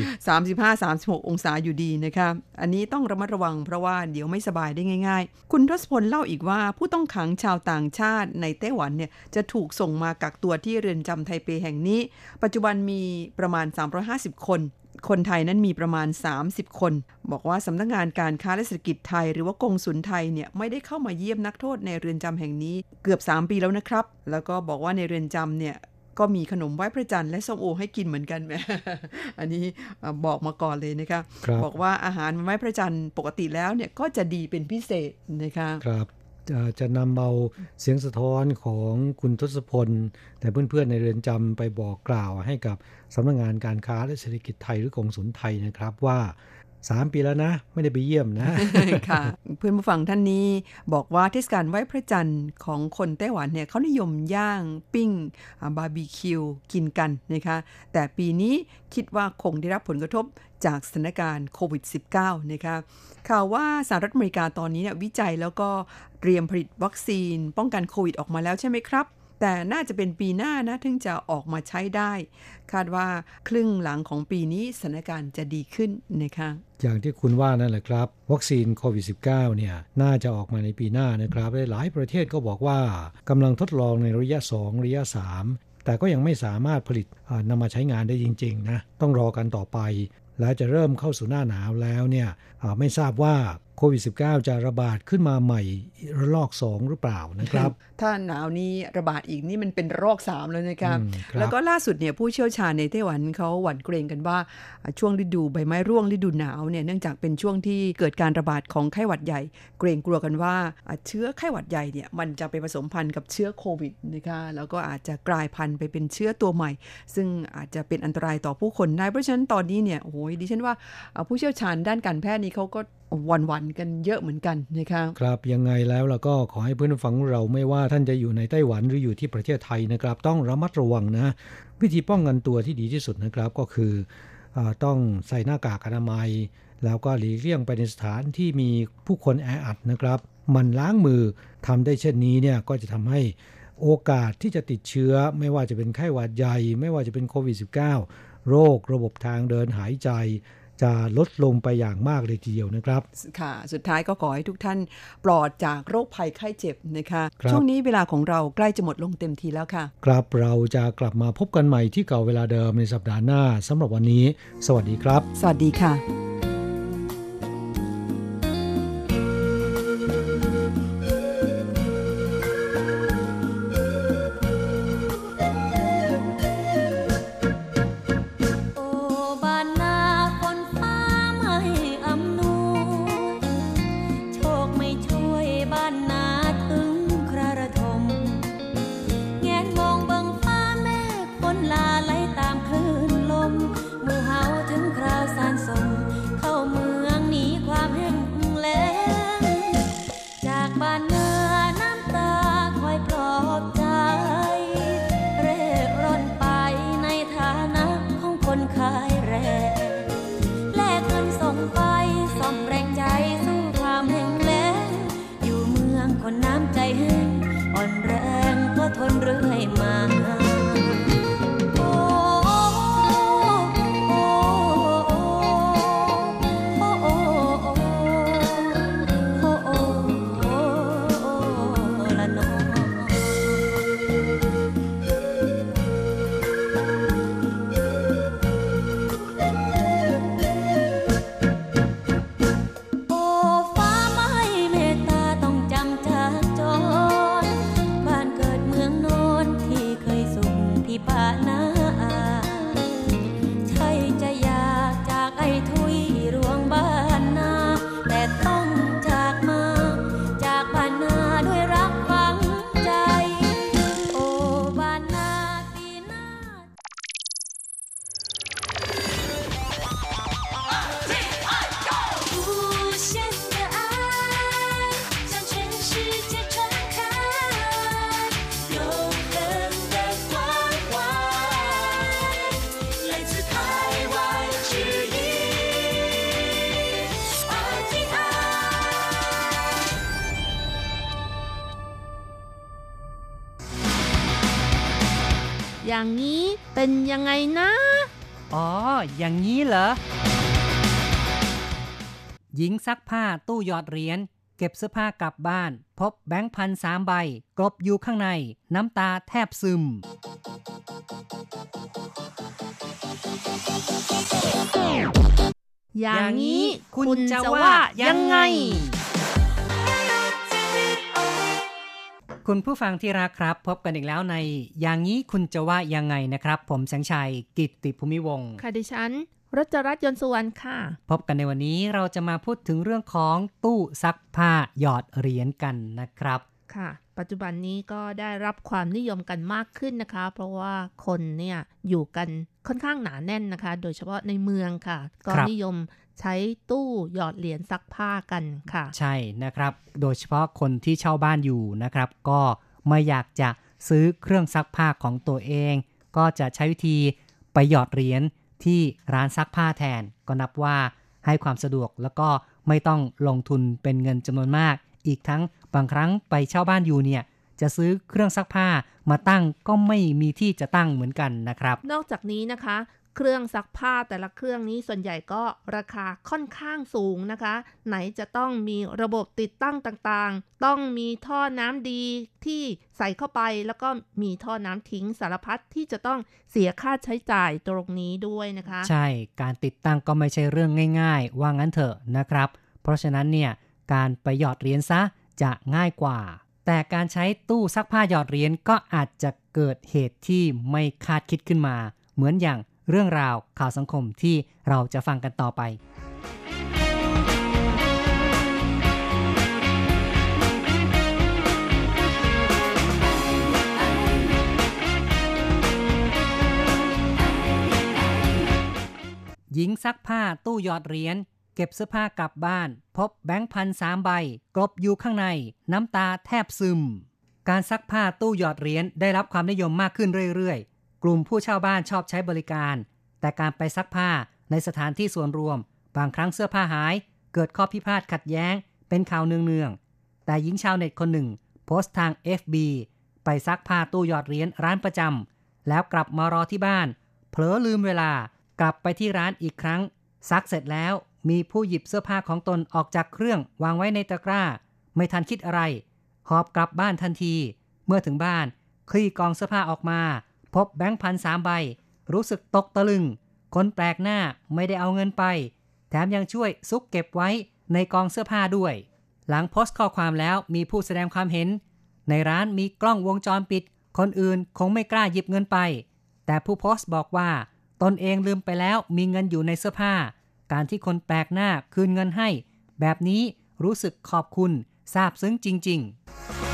35-36 องศาอยู่ดีนะคะ อันนี้ต้องระมัดระวังเพราะว่าเดี๋ยวไม่สบายได้ง่าย ๆ คุณทศพลเล่าอีกว่าผู้ต้องขังชาวต่างชาติในไต้หวันเนี่ยจะถูกส่งมากักตัวที่เรือนจำไทเปแห่งนี้ ปัจจุบันมีประมาณ 350 คน คนไทยนั้นมีประมาณ 30 คน บอกว่าสำนักงานการค้าและเศรษฐกิจไทย หรือว่ากงสุลไทยเนี่ยไม่ได้เข้ามาเยี่ยมนักโทษในเรือนจำแห่งนี้เกือบ 3 ปีแล้วนะครับ แล้วก็บอกว่าในเรือนจำเนี่ยก็มีขนมไหว้พระจันทร์และส้มโอให้กินเหมือนกันแหมอันนี้เอ่อบอกมาก่อนเลยนะคะครับบอกว่าอาหารไหว้พระจันทร์ปกติแล้วเนี่ยก็จะดีเป็นพิเศษนะคะครับ จะนำเอาเสียงสะท้อนของคุณทศพล แต่เพื่อนๆในเรือนจำไปบอกกล่าวให้กับสำนักงานการค้าและเศรษฐกิจไทยหรือกองสุนไทยนะครับว่า 3ปีแล้วนะ ไม่ได้ไปเยี่ยมนะค่ะ เพื่อนผู้ฟังท่านนี้บอกว่าเทศกาลไหว้พระจันทร์ของคนไต้หวันเนี่ยเขานิยมย่างปิ้งบาร์บีคิวกินกันนะคะ แต่ปีนี้คิดว่าคงได้รับผลกระทบจากสถานการณ์โควิด -19 นะคะข่าวว่าสหรัฐอเมริกาตอนนี้เนี่ยวิจัยแล้วก็เตรียมผลิตวัคซีนป้องกันโควิดออกมาแล้วใช่ไหมครับ แต่น่าจะเป็นปีหน้านะถึงจะออกมาใช้ได้ คาดว่าครึ่งหลังของปีนี้สถานการณ์จะดีขึ้นนะคะอย่างที่คุณว่านั่นแหละครับ วัคซีนโควิด -19 เนี่ยน่าจะออกมาในปีหน้านะครับและหลายประเทศก็บอกว่ากำลังทดลองในระยะ 2 ระยะ 3 แต่ก็ยังไม่สามารถผลิตนำมาใช้งานได้จริงๆนะต้องรอกันต่อไป แล้วจะเริ่มเข้าสู่หน้าหนาวแล้วเนี่ยไม่ทราบว่า โควิด -19 จะระบาดขึ้นมาใหม่ระลอก 2 หรือเปล่านะครับ ถ้าหนาวนี้ระบาดอีกนี่มันเป็นโรคสามแล้วนะครับอืมครับ แล้วก็ล่าสุดเนี่ยผู้เชี่ยวชาญในไต้หวันเขาหวั่นเกรงกันว่าอ่าช่วงฤดูใบไม้ร่วงฤดูหนาวเนี่ยเนื่องจากเป็นช่วงที่เกิดการระบาดของไข้หวัดใหญ่ เกรงกลัวกันว่าอ่าเชื้อไข้หวัดใหญ่เนี่ยมันจะไปผสมพันธุ์กับเชื้อโควิดนะคะแล้วก็อาจจะกลายพันธุ์ไปเป็นเชื้อตัวใหม่ ซึ่งอาจจะเป็นอันตรายต่อผู้คนได้เพราะฉะนั้นตอนนี้เนี่ยโอ้โหดิฉันว่าอ่าผู้เชี่ยวชาญด้านการแพทย์นี้เขาก็ห วันวันๆกันเยอะเหมือนกันนะคะครับยังไงแล้วเราก็ขอให้เพื่อนฟังเราไม่ว่าท่านจะอยู่ในไต้หวันหรืออยู่ที่ประเทศไทยนะครับ ต้องระมัดระวังนะ วิธีป้องกันตัวที่ดีที่สุดนะครับก็คืออต้องใส่หน้ากากอนามัย แล้วก็หลีกเลี่ยงไปในสถานที่มีผู้คนแออัดนะครับ มันล้างมือทำได้เช่นนี้เนี่ยก็จะทำให้โอกาสที่จะติดเชื้อ ไม่ว่าจะเป็นไข้หวัดใหญ่ ไม่ว่าจะเป็นโควิด -19 โรคระบบทางเดินหายใจ จะลดลงไปอย่างมากเลยทีเดียวนะครับ ค่ะ สุดท้ายก็ขอให้ทุกท่านปลอดจากโรคภัยไข้เจ็บนะคะครับช่วงนี้เวลาของเราใกล้จะหมดลงเต็มทีแล้วค่ะ ครับเราจะกลับมาพบกันใหม่ที่เก่าเวลาเดิมในสัปดาห์หน้าสำหรับวันนี้ สวัสดีครับ สวัสดีค่ะ อย่างนี้เป็นยังไงนะ อ๋อ อย่างนี้เหรอ หญิงซักผ้าตู้หยอดเหรียญเก็บเสื้อผ้ากลับบ้าน พบแบงค์พันสามใบกลบอยู่ข้างใน น้ำตาแทบซึม อย่างนี้คุณคุณจะจะว่าว่ายัยังงไง คุณผู้ฟังที่รักครับ พบกันอีกแล้วใน อย่างนี้คุณจะว่ายังไงนะครับ ผมแสงชัยกิตติภูมิวงศ์ค่ะดิฉันรัชรัตน์ยนต์สุวรรณค่ะ พบกันในวันนี้เราจะมาพูดถึงเรื่องของตู้ซักผ้าหยอดเหรียญกันนะครับค่ะ ปัจจุบันนี้ก็ได้รับความนิยมกันมากขึ้นนะคะ เพราะว่าคนเนี่ยอยู่กันค่อนข้างหนาแน่นนะคะ โดยเฉพาะในเมืองค่ะ ก็ครับนิยม ใช้ตู้หยอดเหรียญซักผ้ากันค่ะ ใช่นะครับ โดยเฉพาะคนที่เช่าบ้านอยู่นะครับ ก็ไม่อยากจะซื้อเครื่องซักผ้าของตัวเอง ก็จะใช้วิธีไปหยอดเหรียญที่ร้านซักผ้าแทน ก็นับว่าให้ความสะดวกแล้วก็ไม่ต้องลงทุนเป็นเงินจำนวนมาก อีกทั้งบางครั้งไปเช่าบ้านอยู่เนี่ยจะซื้อเครื่องซักผ้ามาตั้งก็ไม่มีที่จะตั้งเหมือนกันนะครับ นอกจากนี้นะคะ เครื่องซักผ้าแต่ละเครื่องนี้ส่วนใหญ่ก็ราคาค่อนข้างสูงนะคะ ไหนจะต้องมีระบบติดตั้งต่างๆ ต้องมีท่อน้ำดีที่ใส่เข้าไป แล้วก็มีท่อน้ำทิ้งสารพัดที่จะต้องเสียค่าใช้จ่ายตรงนี้ด้วยนะคะ ใช่การติดตั้งก็ไม่ใช่เรื่องง่าย ๆ ว่างั้นเถอะนะครับ เพราะฉะนั้นเนี่ยการไปหยอดเหรียญซะจะง่ายกว่า แต่การใช้ตู้ซักผ้าหยอดเหรียญก็อาจจะเกิดเหตุที่ไม่คาดคิดขึ้นมา เหมือนอย่าง เรื่องราวข่าวสังคมที่เราจะฟังกันต่อไป หญิงซักผ้าตู้หยอดเหรียญเก็บเสื้อผ้ากลับบ้าน พบแบงค์พันสามใบกลบอยู่ข้างใน น้ำตาแทบซึม การซักผ้าตู้หยอดเหรียญได้รับความนิยมมากขึ้นเรื่อยๆ กลุ่มผู้เช่าบ้านชอบใช้บริการ แต่การไปซักผ้าในสถานที่ส่วนรวม บางครั้งเสื้อผ้าหาย เกิดข้อพิพาทขัดแย้ง เป็นข่าวเนืองๆ แต่หญิงชาวเน็ตคนหนึ่ง โพสต์ทาง FB ไปซักผ้าตู้หยอดเหรียญร้านประจำแล้วกลับมารอที่บ้าน เผลอลืมเวลากลับไปที่ร้านอีกครั้ง ซักเสร็จแล้วมีผู้หยิบเสื้อผ้าของตนออกจากเครื่องวางไว้ในตะกร้า ไม่ทันคิดอะไร หอบกลับบ้านทันที เมื่อถึงบ้านคลี่กองเสื้อผ้าออกมา พบแบงค์พันสามใบ รู้สึกตกตะลึง คนแปลกหน้าไม่ได้เอาเงินไป แถมยังช่วยซุกเก็บไว้ในกองเสื้อผ้าด้วย หลังโพสต์ข้อความแล้วมีผู้แสดงความเห็น ในร้านมีกล้องวงจรปิด คนอื่นคงไม่กล้าหยิบเงินไป แต่ผู้โพสต์บอกว่า ตนเองลืมไปแล้วมีเงินอยู่ในเสื้อผ้า การที่คนแปลกหน้าคืนเงินให้ แบบนี้รู้สึกขอบคุณซาบซึ้งจริง ๆ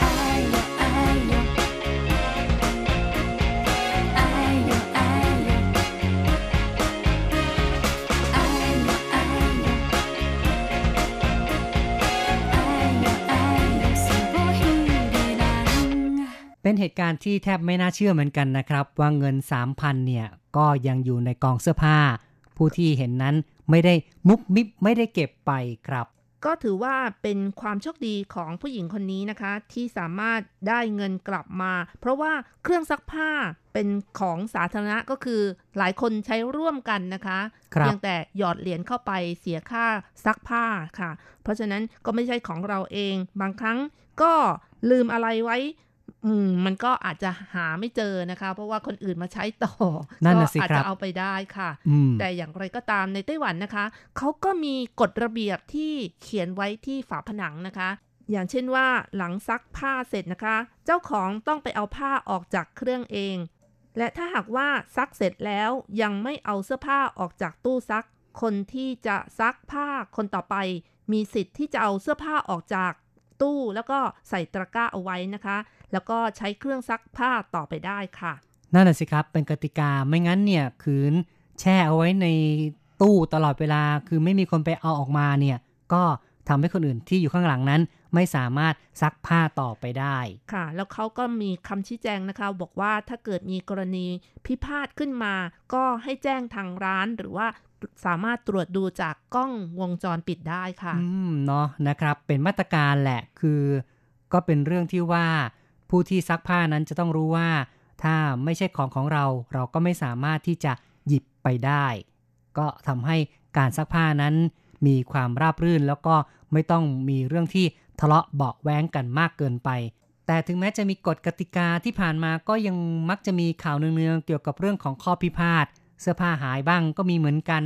เป็นเหตุการณ์ที่แทบไม่น่าเชื่อเหมือนกันนะครับ ว่าเงิน 3,000เนี่ยก็ยังอยู่ในกองเสื้อผ้า ผู้ที่เห็นนั้นไม่ได้มุบมิบไม่ได้เก็บไปครับ ก็ถือว่าเป็นความโชคดีของผู้หญิงคนนี้นะคะ ที่สามารถได้เงินกลับมา เพราะว่าเครื่องซักผ้าเป็นของสาธารณะก็คือหลายคนใช้ร่วมกันนะคะครับเพียงแต่หยอดเหรียญเข้าไปเสียค่าซักผ้าค่ะ เพราะฉะนั้นก็ไม่ใช่ของเราเองบางครั้งก็ลืมอะไรไว้ อืมมันก็อาจจะหาไม่เจอนะคะ เพราะว่าคนอื่นมาใช้ต่อนั่นก็น่ะสิอาจครัจะบเอาไปได้ค่ะอืมแต่อย่างไรก็ตามในไต้หวันนะคะ เขาก็มีกฎระเบียบที่เขียนไว้ที่ฝาผนังนะคะ อย่างเช่นว่าหลังซักผ้าเสร็จนะคะ เจ้าของต้องไปเอาผ้าออกจากเครื่องเอง และถ้าหากว่าซักเสร็จแล้วยังไม่เอาเสื้อผ้าออกจากตู้ซัก คนที่จะซักผ้าคนต่อไป มีสิทธิ์ที่จะเอาเสื้อผ้าออกจาก ตู้แล้วก็ใส่ตะกร้าเอาไว้นะคะ แล้วก็ใช้เครื่องซักผ้าต่อไปได้ค่ะ นั่นแหะสิครับเป็นกติกาไม่งั้นเนี่ยคืนแช่เอาไว้ในตู้ตลอดเวลา คือไม่มีคนไปเอาออกมาเนี่ยก็ทำให้คนอื่นที่อยู่ข้างหลังนั้น ไม่สามารถซักผ้าต่อไปได้ค่ะ แล้วเขาก็มีคำชี้แจงนะคะ บอกว่าถ้าเกิดมีกรณีพิพาทขึ้นมา ก็ให้แจ้งทางร้านหรือว่าสามารถตรวจดูจากกล้องวงจรปิดได้ค่ะ อืมเนาะนะครับเป็นมาตรการแหละคือ ก็เป็นเรื่องที่ว่าผู้ที่ซักผ้านั้นจะต้องรู้ว่า ถ้าไม่ใช่ของของเรา เราก็ไม่สามารถที่จะหยิบไปได้ ก็ทำให้การซักผ้านั้นมีความราบรื่นแล้วก็ไม่ต้องมีเรื่องที่ ทะเลาะเบาะแว้งกันมากเกินไป แต่ถึงแม้จะมีกฎกติกาที่ผ่านมาก็ยังมักจะมีข่าวเนืองๆเกี่ยวกับเรื่องของข้อพิพาทเสื้อผ้าหายบ้างก็มีเหมือนกัน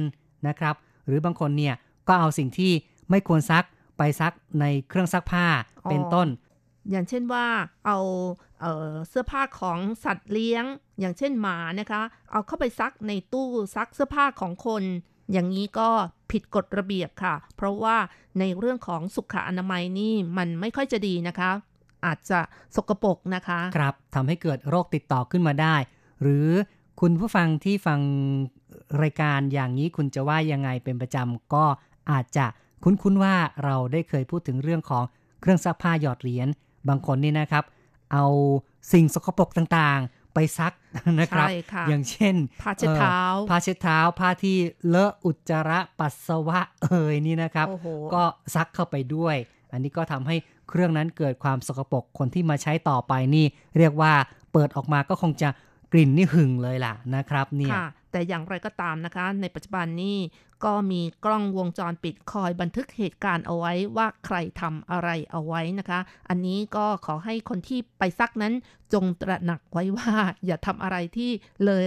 นะครับ หรือบางคนเนี่ยก็เอาสิ่งที่ไม่ควรซักไปซักในเครื่องซักผ้าเป็นต้น อย่างเช่นว่าเอาเอ่อเสื้อผ้าของสัตว์เลี้ยง อย่างเช่นหมานะคะ เอาเข้าไปซักในตู้ซักเสื้อผ้าของคน อย่างนี้ก็ผิดกฎระเบียบค่ะ เพราะว่าในเรื่องของสุขอนามัยนี่มันไม่ค่อยจะดีนะคะ อาจจะสกปรกนะคะ ครับทำให้เกิดโรคติดต่อขึ้นมาได้ หรือคุณผู้ฟังที่ฟังรายการอย่างนี้คุณจะว่ายังไงเป็นประจำก็อาจจะคุ้นๆว่าเราได้เคยพูดถึงเรื่องของเครื่องซักผ้าหยอดเหรียญบางคนนี่นะครับ เอาสิ่งสกปรกต่างๆ ไปซักนะครับใช่ค่ะอย่างเช่นผ้าเช็ดเท้าอ่อผ้าเช็ดเท้าผ้าที่เลอะอุจจาระปัสสาวะเอ่ยนี่นะครับโอ้โหก็ซักเข้าไปด้วย อันนี้ก็ทำให้เครื่องนั้นเกิดความสกปรกคนที่มาใช้ต่อไปนี่ เรียกว่าเปิดออกมาก็คงจะกลิ่นนี่หึงเลยล่ะนะครับ เนี่ยค่ะ แต่อย่างไรก็ตามนะคะ ในปัจจุบันนี้ก็มีกล้องวงจรปิดคอยบันทึกเหตุการณ์เอาไว้ว่าใครทำอะไรเอาไว้นะคะ อันนี้ก็ขอให้คนที่ไปซักนั้นจงตระหนักไว้ว่า อย่าทำอะไรที่เลย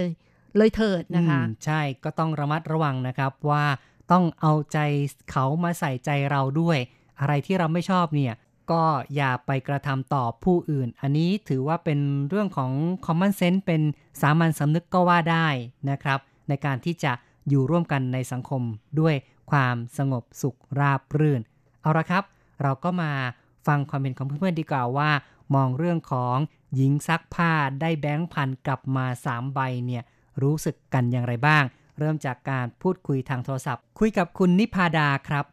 เลยเถิดนะคะใช่ก็ต้องระมัดระวังนะครับว่าต้องเอาใจเขามาใส่ใจเราด้วย อะไรที่เราไม่ชอบเนี่ย ก็อย่าไปกระทำต่อผู้อื่น อันนี้ถือว่าเป็นเรื่องของ common sense เป็นสามัญสำนึกก็ว่าได้นะครับ ในการที่จะอยู่ร่วมกันในสังคมด้วยความสงบสุขราบรื่น เอาละครับ เราก็มาฟังความเห็นของเพื่อนๆดีกว่าว่า มองเรื่องของหญิงซักผ้าได้แบงค์พันกลับมา 3 ใบเนี่ยรู้สึกกันอย่างไรบ้าง เริ่มจากการพูดคุยทางโทรศัพท์ คุยกับคุณนิพาดาครับ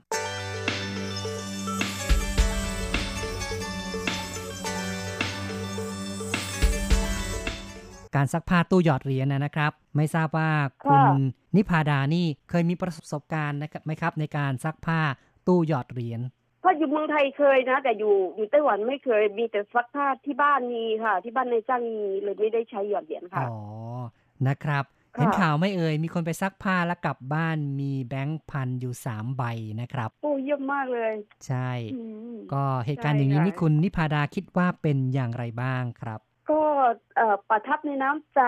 การซักผ้าตู้หยอดเหรียญนะนะครับ ไม่ทราบว่าคุณค่ะนิพาดานี่เคยมีประสบการณ์นะครับไหมครับในการซักผ้าตู้หยอดเหรียญถ้าอยู่เมืองไทยเคยนะ แต่อยู่อยู่ไต้หวันไม่เคยมีแต่ซักผ้าที่บ้านมีค่ะ ที่บ้านในจ้างมีเลยไม่ได้ใช้หยอดเหรียญค่ะอ๋อนะครับค่ะเห็นข่าวไม่เอ่ยมีคนไปซักผ้าแล้วกลับบ้านมีแบงค์พันอยู่สามใบนะครับโอ้เยี่ยมมากเลย ใช่อืมก็เหตุการณ์อย่างนี้ใช่ค่ะนี่คุณนิพาดาคิดว่าเป็นอย่างไรบ้างครับ ก็เอ่อประทับในน้ำใจ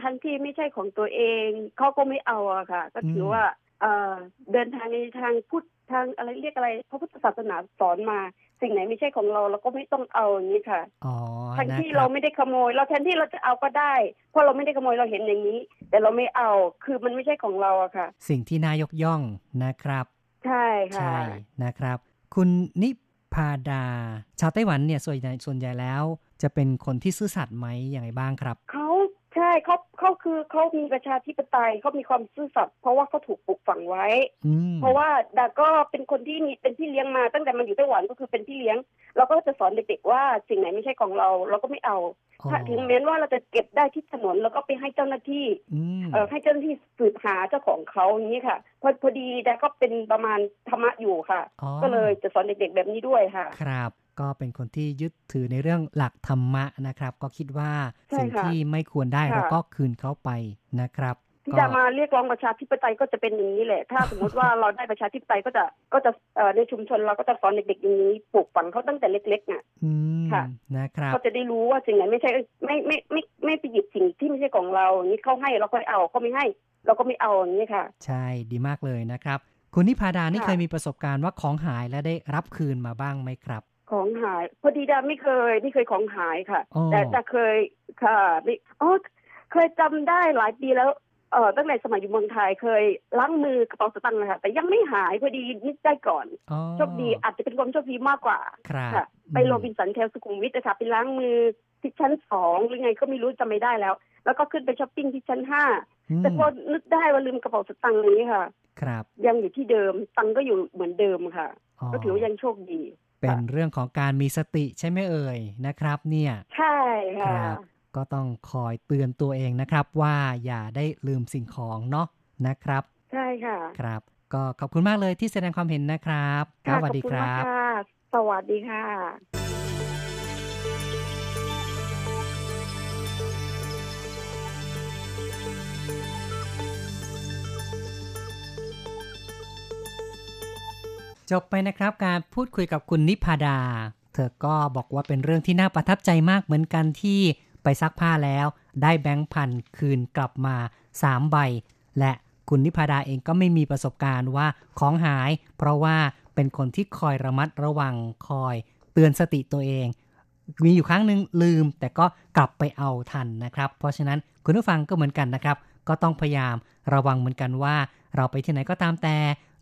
ทั้งที่ไม่ใช่ของตัวเองเขาก็ไม่เอาอะค่ะ ก็ถือมว่าเอ่อเดินทางในทางพุทธทางอะไรเรียกอะไรพระพุทธศาสนาสอนมา สิ่งไหนไม่ใช่ของเราเราก็ไม่ต้องเอาอย่างนี้ค่ะอ๋อทั้งนะที่คเรารับไม่ได้ขโมย เราแทนที่เราจะเอาก็ได้ เพราะเราไม่ได้ขโมยเราเห็นอย่างนี้ แต่เราไม่เอาคือมันไม่ใช่ของเราอะค่ะ สิ่งที่น่ายกย่องนะครับ ใช่ค่ะใช่นะครับ คุณนิพาดา ชาวไต้หวันเนี่ยส่วนใหญ่ส่วนใหญ่แล้ว จะเป็นคนที่ซื่อสัตย์ไหมอย่างไรบ้างครับเขาใช่เขาเขาคือเขามีประชาธิปไตยเขามีความซื่อสัตย์เพราะว่าเขาถูกปลูกฝังไว้อืมเพราะว่าดาก็เป็นคนที่มีเป็นพี่เลี้ยงมาตั้งแต่มันอยู่ไต้หวันก็คือเป็นพี่เลี้ยง เราก็จะสอนเด็กๆว่าสิ่งไหนไม่ใช่ของเรา เราก็ไม่เอาอ๋อถ้าถึงแม้ว่าเราจะเก็บได้ที่ถนนแล้วก็ไปให้เจ้าหน้าที่อืมเออให้เจ้าหน้าที่สืบหาเจ้าของเขาอย่างนี้ค่ะพอพอดีดาก็เป็นประมาณธรรมะอยู่ค่ะอ๋อก็เลยจะสอนเด็กๆแบบนี้ด้วยค่ะ ครับ ก็เป็นคนที่ยึดถือในเรื่องหลักธรรมะนะครับ ก็คิดว่าใช่สิ่งค่ะที่ไม่ควรได้ค่ะเราก็คืนเขาไปนะครับที่ก็จะมาเรียกร้องประชาธิปไตยก็จะเป็นอย่างนี้แหละ ถ้าสมมติว่าเราได้ประชาธิปไตยก็จะก็จะเอ่อในชุมชนเราก็จะสอนเด็กๆอย่างนี้ปลูกฝังเขาตั้งแต่เล็กๆน่ะอืมค่ะนะครับเขาจะได้รู้ว่าสิ่งไหนไม่ใช่ไม่ไม่ไม่ไม่ไปหยิบสิ่งที่ไม่ใช่ของเราอย่างนี้เขาให้เราก็เอาเขาไม่ให้ เราก็ไม่เอาอย่างนี้ค่ะ ใช่ดีมากเลยนะครับ คุณนิพาดานี่ค่ะเคยมีประสบการณ์ว่าของหายและได้รับคืนมาบ้างไหมครับ ของหายพอดีดาไม่เคยไม่เคยของหายค่ะ อ๋อ แต่แต่เคยค่ะไม่อ๋อเคยจำได้หลายปีแล้วเออตั้งแต่สมัยอยู่เมืองไทยเคยล้างมือกระเป๋าสตางค์นะคะแต่ยังไม่หายพอดีนึกได้ก่อนอ๋อโชคดีอาจจะเป็นความโชคดีมากกว่า ครับค่ะ ไปโรบินสันแถวสุขุมวิทนะคะไปล้างมือที่ชั้นสองหรือไงก็ไม่รู้จำไม่ได้แล้ว แล้วก็ขึ้นไปช้อปปิ้งที่ชั้นห้าอืมแต่พอนึกได้ว่าลืมกระเป๋าสตางค์นี้ค่ะ ครับยังอยู่ที่เดิมตังค์ก็อยู่เหมือนเดิมค่ะ ก็ถือว่ายังโชคดี เป็นเรื่องของการมีสติใช่ไหมเอ่ยนะครับ เนี่ย ใช่คค่ะรับก็ต้องคอยเตือนตัวเองนะครับ ว่าอย่าได้ลืมสิ่งของเนาะนะครับ ใช่ค่ะ ครับ ก็ขอบคุณมากเลยที่แสดงความเห็นนะครับครัค่ะบสวัสดีขอบคณรัมากบค่ะสวัสดีค่ะ จบไปนะครับการพูดคุยกับคุณนิพาดา เธอก็บอกว่าเป็นเรื่องที่น่าประทับใจมากเหมือนกันที่ไปซักผ้าแล้ว ได้แบงค์พันคืนกลับมา 3 ใบ และคุณนิพาดาเองก็ไม่มีประสบการณ์ว่าของหาย เพราะว่าเป็นคนที่คอยระมัดระวังคอยเตือนสติตัวเอง มีอยู่ครั้งหนึ่งลืม แต่ก็กลับไปเอาทันนะครับ เพราะฉะนั้นคุณผู้ฟังก็เหมือนกันนะครับ ก็ต้องพยายามระวังเหมือนกันว่า เราไปที่ไหนก็ตามแต่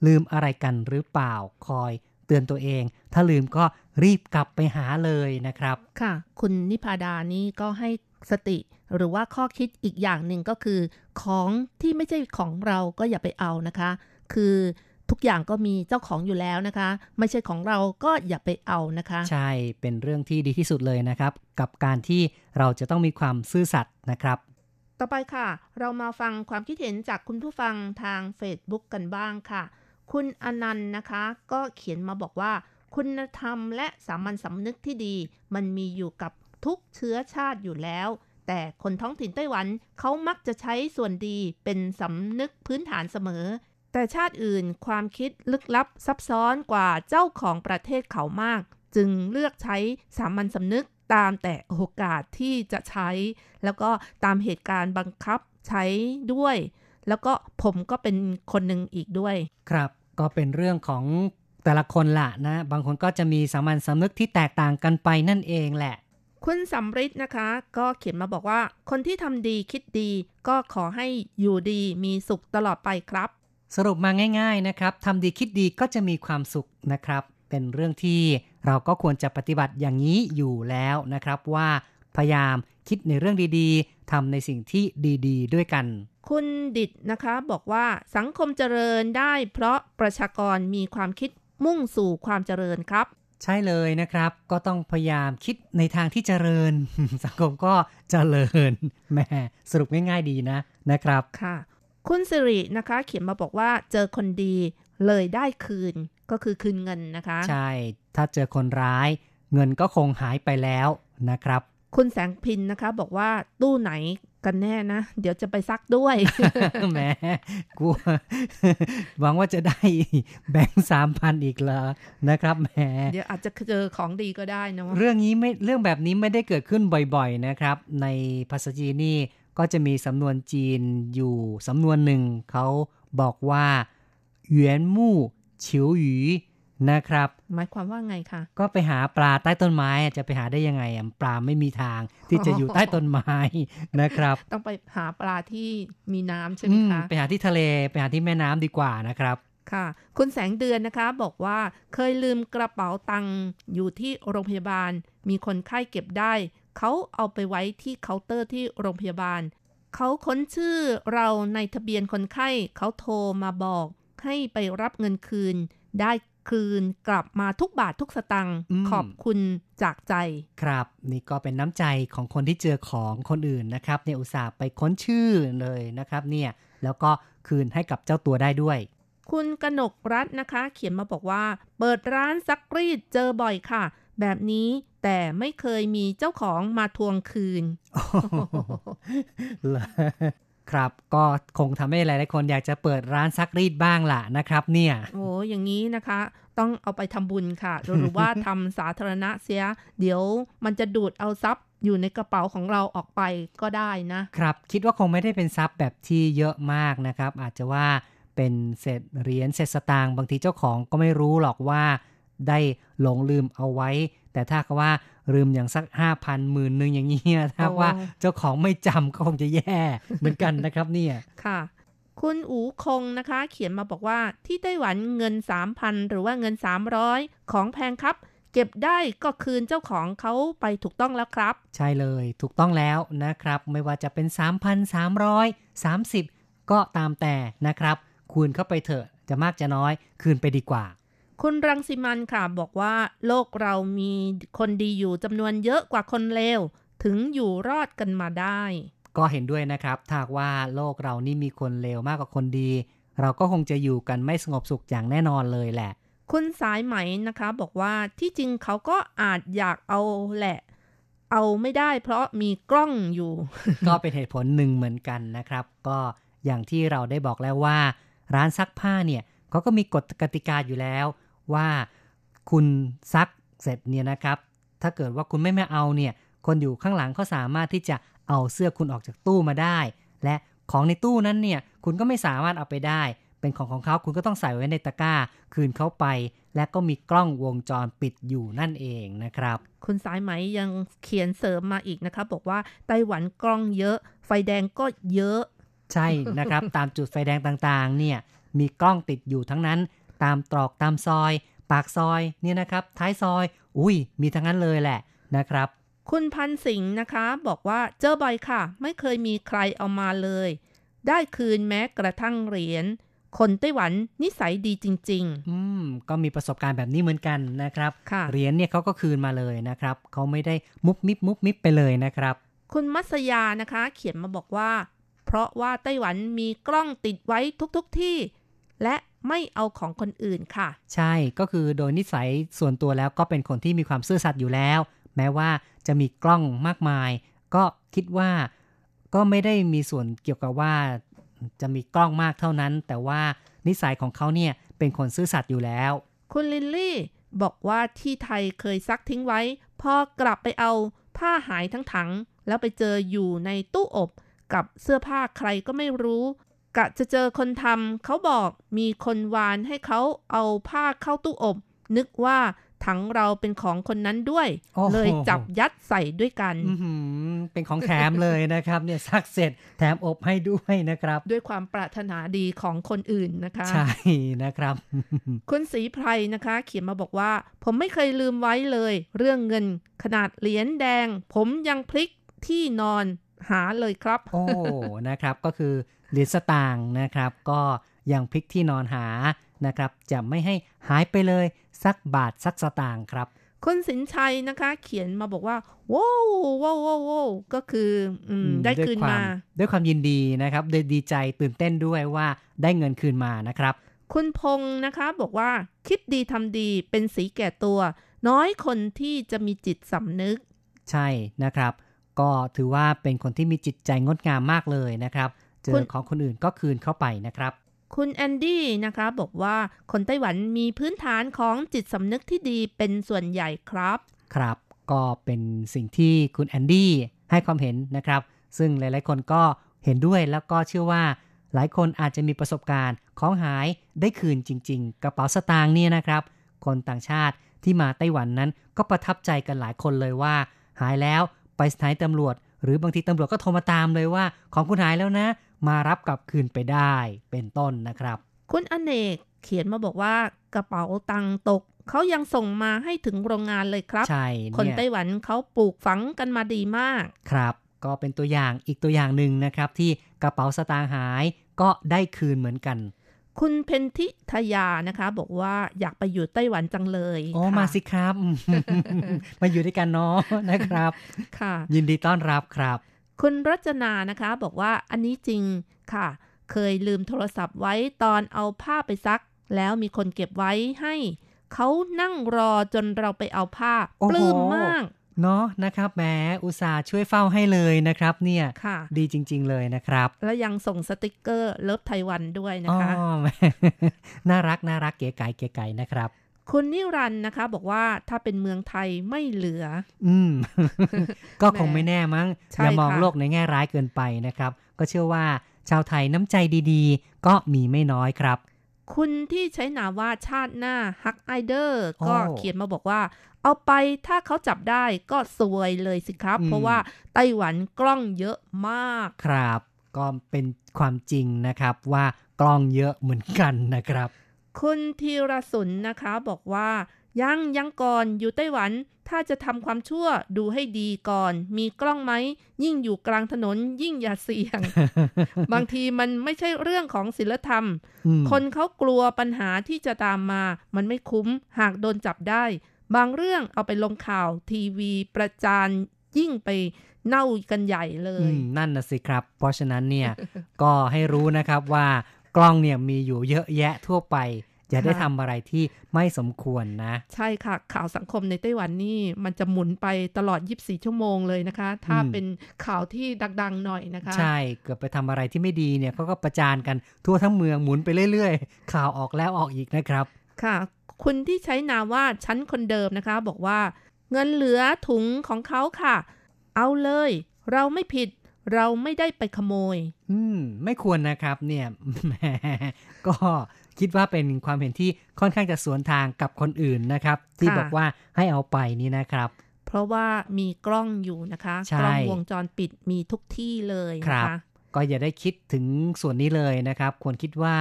ลืมอะไรกันหรือเปล่าคอยเตือนตัวเอง ถ้าลืมก็รีบกลับไปหาเลยนะครับ ค่ะ คุณนิพาดานี่ก็ให้สติ หรือว่าข้อคิดอีกอย่างหนึ่งก็คือ ของที่ไม่ใช่ของเราก็อย่าไปเอานะคะ คือทุกอย่างก็มีเจ้าของอยู่แล้วนะคะ ไม่ใช่ของเราก็อย่าไปเอานะคะ ใช่เป็นเรื่องที่ดีที่สุดเลยนะครับ กับการที่เราจะต้องมีความซื่อสัตย์นะครับ ต่อไปค่ะ เรามาฟังความคิดเห็นจากคุณผู้ฟังทาง Facebook กันบ้างค่ะ คุณอนันต์นะคะ ก็เขียนมาบอกว่า คุณธรรมและสามัญสำนึกที่ดี มันมีอยู่กับทุกเชื้อชาติอยู่แล้ว แต่คนท้องถิ่นไต้หวันเขามักจะใช้ส่วนดีเป็นสำนึกพื้นฐานเสมอ แต่ชาติอื่นความคิดลึกลับซับซ้อนกว่าเจ้าของประเทศเขามาก จึงเลือกใช้สามัญสำนึกตามแต่โอกาสที่จะใช้ แล้วก็ตามเหตุการณ์บังคับใช้ด้วย แล้วก็ผมก็เป็นคนหนึ่งอีกด้วย ครับก็เป็นเรื่องของแต่ละคนละนะ บางคนก็จะมีสามัญสำนึกที่แตกต่างกันไปนั่นเองแหละ คุณสำริดนะคะ ก็เขียนมาบอกว่า คนที่ทำดีคิดดี ก็ขอให้อยู่ดีมีสุขตลอดไปครับ สรุปมาง่าย ๆนะครับทำดีคิดดีก็จะมีความสุขนะครับ เป็นเรื่องที่เราก็ควรจะปฏิบัติอย่างนี้อยู่แล้วนะครับว่าพยายามคิดในเรื่องดีๆทำในสิ่งที่ดีๆด้วยกัน คุณดิดนะคะบอกว่าสังคมเจริญได้เพราะประชากรมีความคิดมุ่งสู่ความเจริญครับ ใช่เลยนะครับ ก็ต้องพยายามคิดในทางที่เจริญ สังคมก็เจริญแหม่สรุปง่ายๆดีนะนะครับค่ะ คุณสิรินะคะ เขียนมาบอกว่าเจอคนดีเลยได้คืนก็คือคืนเงินนะคะ ใช่ ถ้าเจอคนร้าย เงินก็คงหายไปแล้วนะครับ คุณแสงพินนะคะ บอกว่าตู้ไหน กันแน่นะ เดี๋ยวจะไปซักด้วยแหมกลัวหวังว่าจะได้แบงค์สามพันอีกแล้วนะครับแหมเดี๋ยวอาจจะเจอของดีก็ได้นะเรื่องนี้ไม่เรื่องแบบนี้ไม่ได้เกิดขึ้นบ่อยๆนะครับ ในภาษาจีนนี่ก็จะมีสำนวนจีนอยู่สำนวนหนึ่งเขาบอกว่าเหวียนมู่เฉียวหยี นะครับ หมายความว่าไงคะก็ไปหาปลาใต้ต้นไม้อะจะไปหาได้ยังไงอะปลาไม่มีทางที่จะอยู่ใต้ต้นไม้นะครับ ต้องไปหาปลาที่มีน้ำใช่ไหมอืมคะไปหาที่ทะเลไปหาที่แม่น้ำดีกว่านะครับค่ะ คุณแสงเดือนนะคะบอกว่าเคยลืมกระเป๋าตังค์อยู่ที่โรงพยาบาล มีคนไข้เก็บได้ เขาเอาไปไว้ที่เคาน์เตอร์ที่โรงพยาบาล เขาค้นชื่อเราในทะเบียนคนไข้ เขาโทรมาบอกให้ไปรับเงินคืน ได้ คืนกลับมาทุกบาททุกสตังค์อืมขอบคุณจากใจ ครับ นี่ก็เป็นน้ำใจของคนที่เจอของคนอื่นนะครับเนี่ยอุตส่าห์ไปค้นชื่อเลยนะครับเนี่ยแล้วก็คืนให้กับเจ้าตัวได้ด้วย คุณกนกรัตน์นะคะ เขียนมาบอกว่า เปิดร้านซักรีดเจอบ่อยค่ะ แบบนี้แต่ไม่เคยมีเจ้าของมาทวงคืนเหรอ ครับก็คงทำให้หลายๆคนอยากจะเปิดร้านซักรีดบ้างล่ะนะครับ เนี่ยโอ้อย่างนี้นะคะ ต้องเอาไปทำบุญค่ะ หรือว่าทำสาธารณะเสีย เดี๋ยวมันจะดูดเอาทรัพย์อยู่ในกระเป๋าของเราออกไปก็ได้นะครับ คิดว่าคงไม่ได้เป็นทรัพย์แบบที่เยอะมากนะครับ อาจจะว่าเป็นเศษเหรียญเศษสตางค์บางทีเจ้าของก็ไม่รู้หรอกว่าได้หลงลืมเอาไว้ แต่ถ้าก็ว่า ลืมอย่างสักห้าพันหมื่นหนึ่งอย่างเงี้ยถ้าโอ้ว่าเจ้าของไม่จำก็คงจะแย่เหมือนกันนะครับเนี่ยค่ะ คุณอูคงนะคะ เขียนมาบอกว่าที่ไต้หวันเงิน3,000หรือว่าเงิน300ของแพงครับเก็บได้ก็คืนเจ้าของเขาไปถูกต้องแล้วครับ ใช่เลยถูกต้องแล้วนะครับ ไม่ว่าจะเป็น 3,330 ก็ตามแต่นะครับ คูณเข้าไปเถอะจะมากจะน้อย คืนไปดีกว่า คุณรังสิมันค่ะบอกว่า โลกเรามีคนดีอยู่จำนวนเยอะกว่าคนเลวถึงอยู่รอดกันมาได้ ก็เห็นด้วยนะครับถ้าหากว่าโลกเรานี่มีคนเลวมากกว่าคนดี เราก็คงจะอยู่กันไม่สงบสุขอย่างแน่นอนเลยแหละ คุณสายไหมนะคะบอกว่าที่จริงเขาก็อาจอยากเอาแหละ เอาไม่ได้เพราะมีกล้องอยู่ ก็เป็นเหตุผลหนึ่งเหมือนกันนะครับ ก็อย่างที่เราได้บอกแล้วว่า ร้านซักผ้าเนี่ยเขาก็มีกฎกติกาอยู่แล้ว ว่าคุณซักเสร็จเนี่ยนะครับ ถ้าเกิดว่าคุณไม่ไม่เอาเนี่ย คนอยู่ข้างหลังเขาสามารถที่จะเอาเสื้อคุณออกจากตู้มาได้ และของในตู้นั้นเนี่ย คุณก็ไม่สามารถเอาไปได้ เป็นของของเขาคุณก็ต้องใส่ไว้ในตะกร้า คืนเขาไป และก็มีกล้องวงจรปิดอยู่นั่นเองนะครับ คุณสายไหมยังเขียนเสริมมาอีกนะคะบอกว่าไต้หวันกล้องเยอะ ไฟแดงก็เยอะ ใช่นะครับ ตามจุดไฟแดงต่างๆ เนี่ยมีกล้องติดอยู่ทั้งนั้น ตามตรอกตามซอย ปากซอยเนี่ยนะครับ ท้ายซอย อุ้ยมีทั้งนั้นเลยแหละนะครับ คุณพันสิงห์นะคะ บอกว่าเจอบ่อยค่ะ ไม่เคยมีใครเอามาเลย ได้คืนแม้กระทั่งเหรียญคนไต้หวันนิสัยดีจริงอืม ก็มีประสบการณ์แบบนี้เหมือนกันนะครับค่ะเหรียญเนี่ยเขาก็คืนมาเลยนะครับ เขาไม่ได้มุบมิบมุบมิบไปเลยนะครับๆคุณมัสยานะคะ เขียนมาบอกว่า เพราะว่าไต้หวันมีกล้องติดไว้ทุกๆทที่ และ ไม่เอาของคนอื่นค่ะ ใช่ก็คือโดยนิสัยส่วนตัวแล้วก็เป็นคนที่มีความซื่อสัตย์อยู่แล้ว แม้ว่าจะมีกล้องมากมาย ก็คิดว่าก็ไม่ได้มีส่วนเกี่ยวกับว่าจะมีกล้องมากเท่านั้น แต่ว่านิสัยของเขาเนี่ยเป็นคนซื่อสัตย์อยู่แล้ว คุณลิลลี่บอกว่าที่ไทยเคยซักทิ้งไว้ พอกลับไปเอาผ้าหายทั้งถัง แล้วไปเจออยู่ในตู้อบกับเสื้อผ้าใครก็ไม่รู้ กะจะเจอคนทำเขาบอกมีคนวานให้เขาเอาผ้าเข้าตู้อบ นึกว่าถังเราเป็นของคนนั้นด้วยโอ้โหเลยจับยัดใส่ด้วยกันอื้อหือเป็นของแถมเลยนะครับ เนี่ยซักเสร็จแถมอบให้ด้วยนะครับ ด้วยความปรารถนาดีของคนอื่นนะคะ ใช่นะครับ คุณศรีไพรนะคะ เขียนมาบอกว่า ผมไม่เคยลืมไว้เลย เรื่องเงินขนาดเหรียญแดง ผมยังพลิกที่นอน หาเลยครับ โอ้นะครับก็คือเหรียญสตางค์นะครับ ก็ยังพลิกที่นอนหานะครับ จะไม่ให้หายไปเลยสักบาทสักสตางค์ครับคุณสินชัยนะคะ เขียนมาบอกว่าว้าวว้าวว้าวว้าวก็คืออืมได้คืนด้วยควมา ด้วยความยินดีนะครับโดยดีใจตื่นเต้นด้วยว่าได้เงินคืนมานะครับ คุณพงษ์นะคะบอกว่าคิดดีทำดีเป็นศรีแก่ตัว น้อยคนที่จะมีจิตสำนึก ใช่นะครับ ก็ถือว่าเป็นคนที่มีจิตใจงดงามมากเลยนะครับ เจอของของคนอื่นก็คืนเข้าไปนะครับ คุณแอนดี้นะคะบอกว่าคนไต้หวันมีพื้นฐานของจิตสำนึกที่ดีเป็นส่วนใหญ่ครับ ครับ ก็เป็นสิ่งที่คุณแอนดี้ให้ความเห็นนะครับ ซึ่งหลายๆ คนก็เห็นด้วยแล้วก็เชื่อว่าหลายคนอาจจะมีประสบการณ์ของหายได้คืนจริง ๆ กระเป๋าสตางค์เนี่ยนะครับ คนต่างชาติที่มาไต้หวันนั้นก็ประทับใจกันหลายคนเลยว่า หายแล้ว ไปสถานีตำรวจ หรือบางทีตำรวจก็โทรมาตามเลยว่า ของคุณหายแล้วนะ มารับกลับคืนไปได้เป็นต้นนะครับ คุณอเนกเขียนมาบอกว่ากระเป๋าตังค์ตกเขายังส่งมาให้ถึงโรงงานเลยครับใช่คนเนี่ยไต้หวันเขาปลูกฝังกันมาดีมาก ครับ ก็เป็นตัวอย่างอีกตัวอย่างหนึ่งนะครับ ที่กระเป๋าสตางค์หายก็ได้คืนเหมือนกัน คุณเพนทิทยานะคะ บอกว่าอยากไปอยู่ไต้หวันจังเลยโอ้ค่ะมาสิครับ มาอยู่ด้วยกันเนาะนะครับ ค่ะ ยินดีต้อนรับครับ คุณรัจนานะคะ บอกว่าอันนี้จริงค่ะ เคยลืมโทรศัพท์ไว้ตอนเอาผ้าไปซัก แล้วมีคนเก็บไว้ให้ เขานั่งรอจนเราไปเอาผ้าโอ้โหปลื้มมาก เนาะนะครับแหมอุตส่าห์ช่วยเฝ้าให้เลยนะครับ เนี่ยค่ะดีจริง ๆ เลยนะครับ แล้วยังส่งสติกเกอร์ Love ไต้หวันด้วยนะคะอ๋อน่ารักน่ารักเก๋ไก่เก๋ไก่นะครับคุณนิรันดร์นะคะ บอกว่าถ้าเป็นเมืองไทยไม่เหลือ อืม ก็คงไม่แน่มั้งใช่อย่ามองค่ะโลกในแง่ร้ายเกินไปนะครับ ก็เชื่อว่าชาวไทยน้ำใจดีๆ ก็มีไม่น้อยครับ คุณที่ใช้นามว่าชาติหน้าฮักไอเดอร์โอ้ก็เขียนมาบอกว่า เอาไปถ้าเขาจับได้ก็ซวยเลยสิครับอืมเพราะว่าไต้หวันกล้องเยอะมากครับ ก็เป็นความจริงนะครับว่ากล้องเยอะเหมือนกันนะครับ คุณธีรสุนนะคะบอกว่า ยังยังก่อนอยู่ไต้หวัน ถ้าจะทำความชั่วดูให้ดีก่อน มีกล้องไหม ยิ่งอยู่กลางถนนยิ่งอย่าเสี่ยง บางทีมันไม่ใช่เรื่องของศีลธรรมอืมคนเขากลัวปัญหาที่จะตามมา มันไม่คุ้มหากโดนจับได้ บางเรื่องเอาไปลงข่าวทีวีประจานยิ่งไปเน่ากันใหญ่เลอืยมนั่นนะสิครับ เพราะฉะนั้นเนี่ย ก็ให้รู้นะครับว่ากล้องเนี่ยมีอยู่เยอะแยะทั่วไป อย่าได้ค่ะทำอะไรที่ไม่สมควรนะ ใช่ค่ะ ข่าวสังคมในไต้หวันนี่มันจะหมุนไปตลอด 24 ชั่วโมงเลยนะคะ ถ้าอืมเป็นข่าวที่ดังๆหน่อยนะคะ ใช่เกิดไปทำอะไรที่ไม่ดีเนี่ยเขาก็ประจานกันทั่วทั้งเมืองหมุนไปเรื่อยๆ ข่าวออกแล้วออกอีกนะครับ ค่ะ คุณที่ใช้นามว่าฉันคนเดิมนะคะ บอกว่า เงินเหลือถุงของเขาค่ะ เอาเลย เราไม่ผิด เราไม่ได้ไปขโมย อืม ไม่ควรนะครับเนี่ยแหมก็คิดว่าเป็นความเห็นที่ค่อนข้างจะสวนทางกับคนอื่นนะครับ ที่ค่ะบอกว่าให้เอาไปนี่นะครับ เพราะว่ามีกล้องอยู่นะคะใช่กล้องวงจรปิดมีทุกที่เลยครันะบคะก็อย่าได้คิดถึงส่วนนี้เลยนะครับ ควรคิดว่า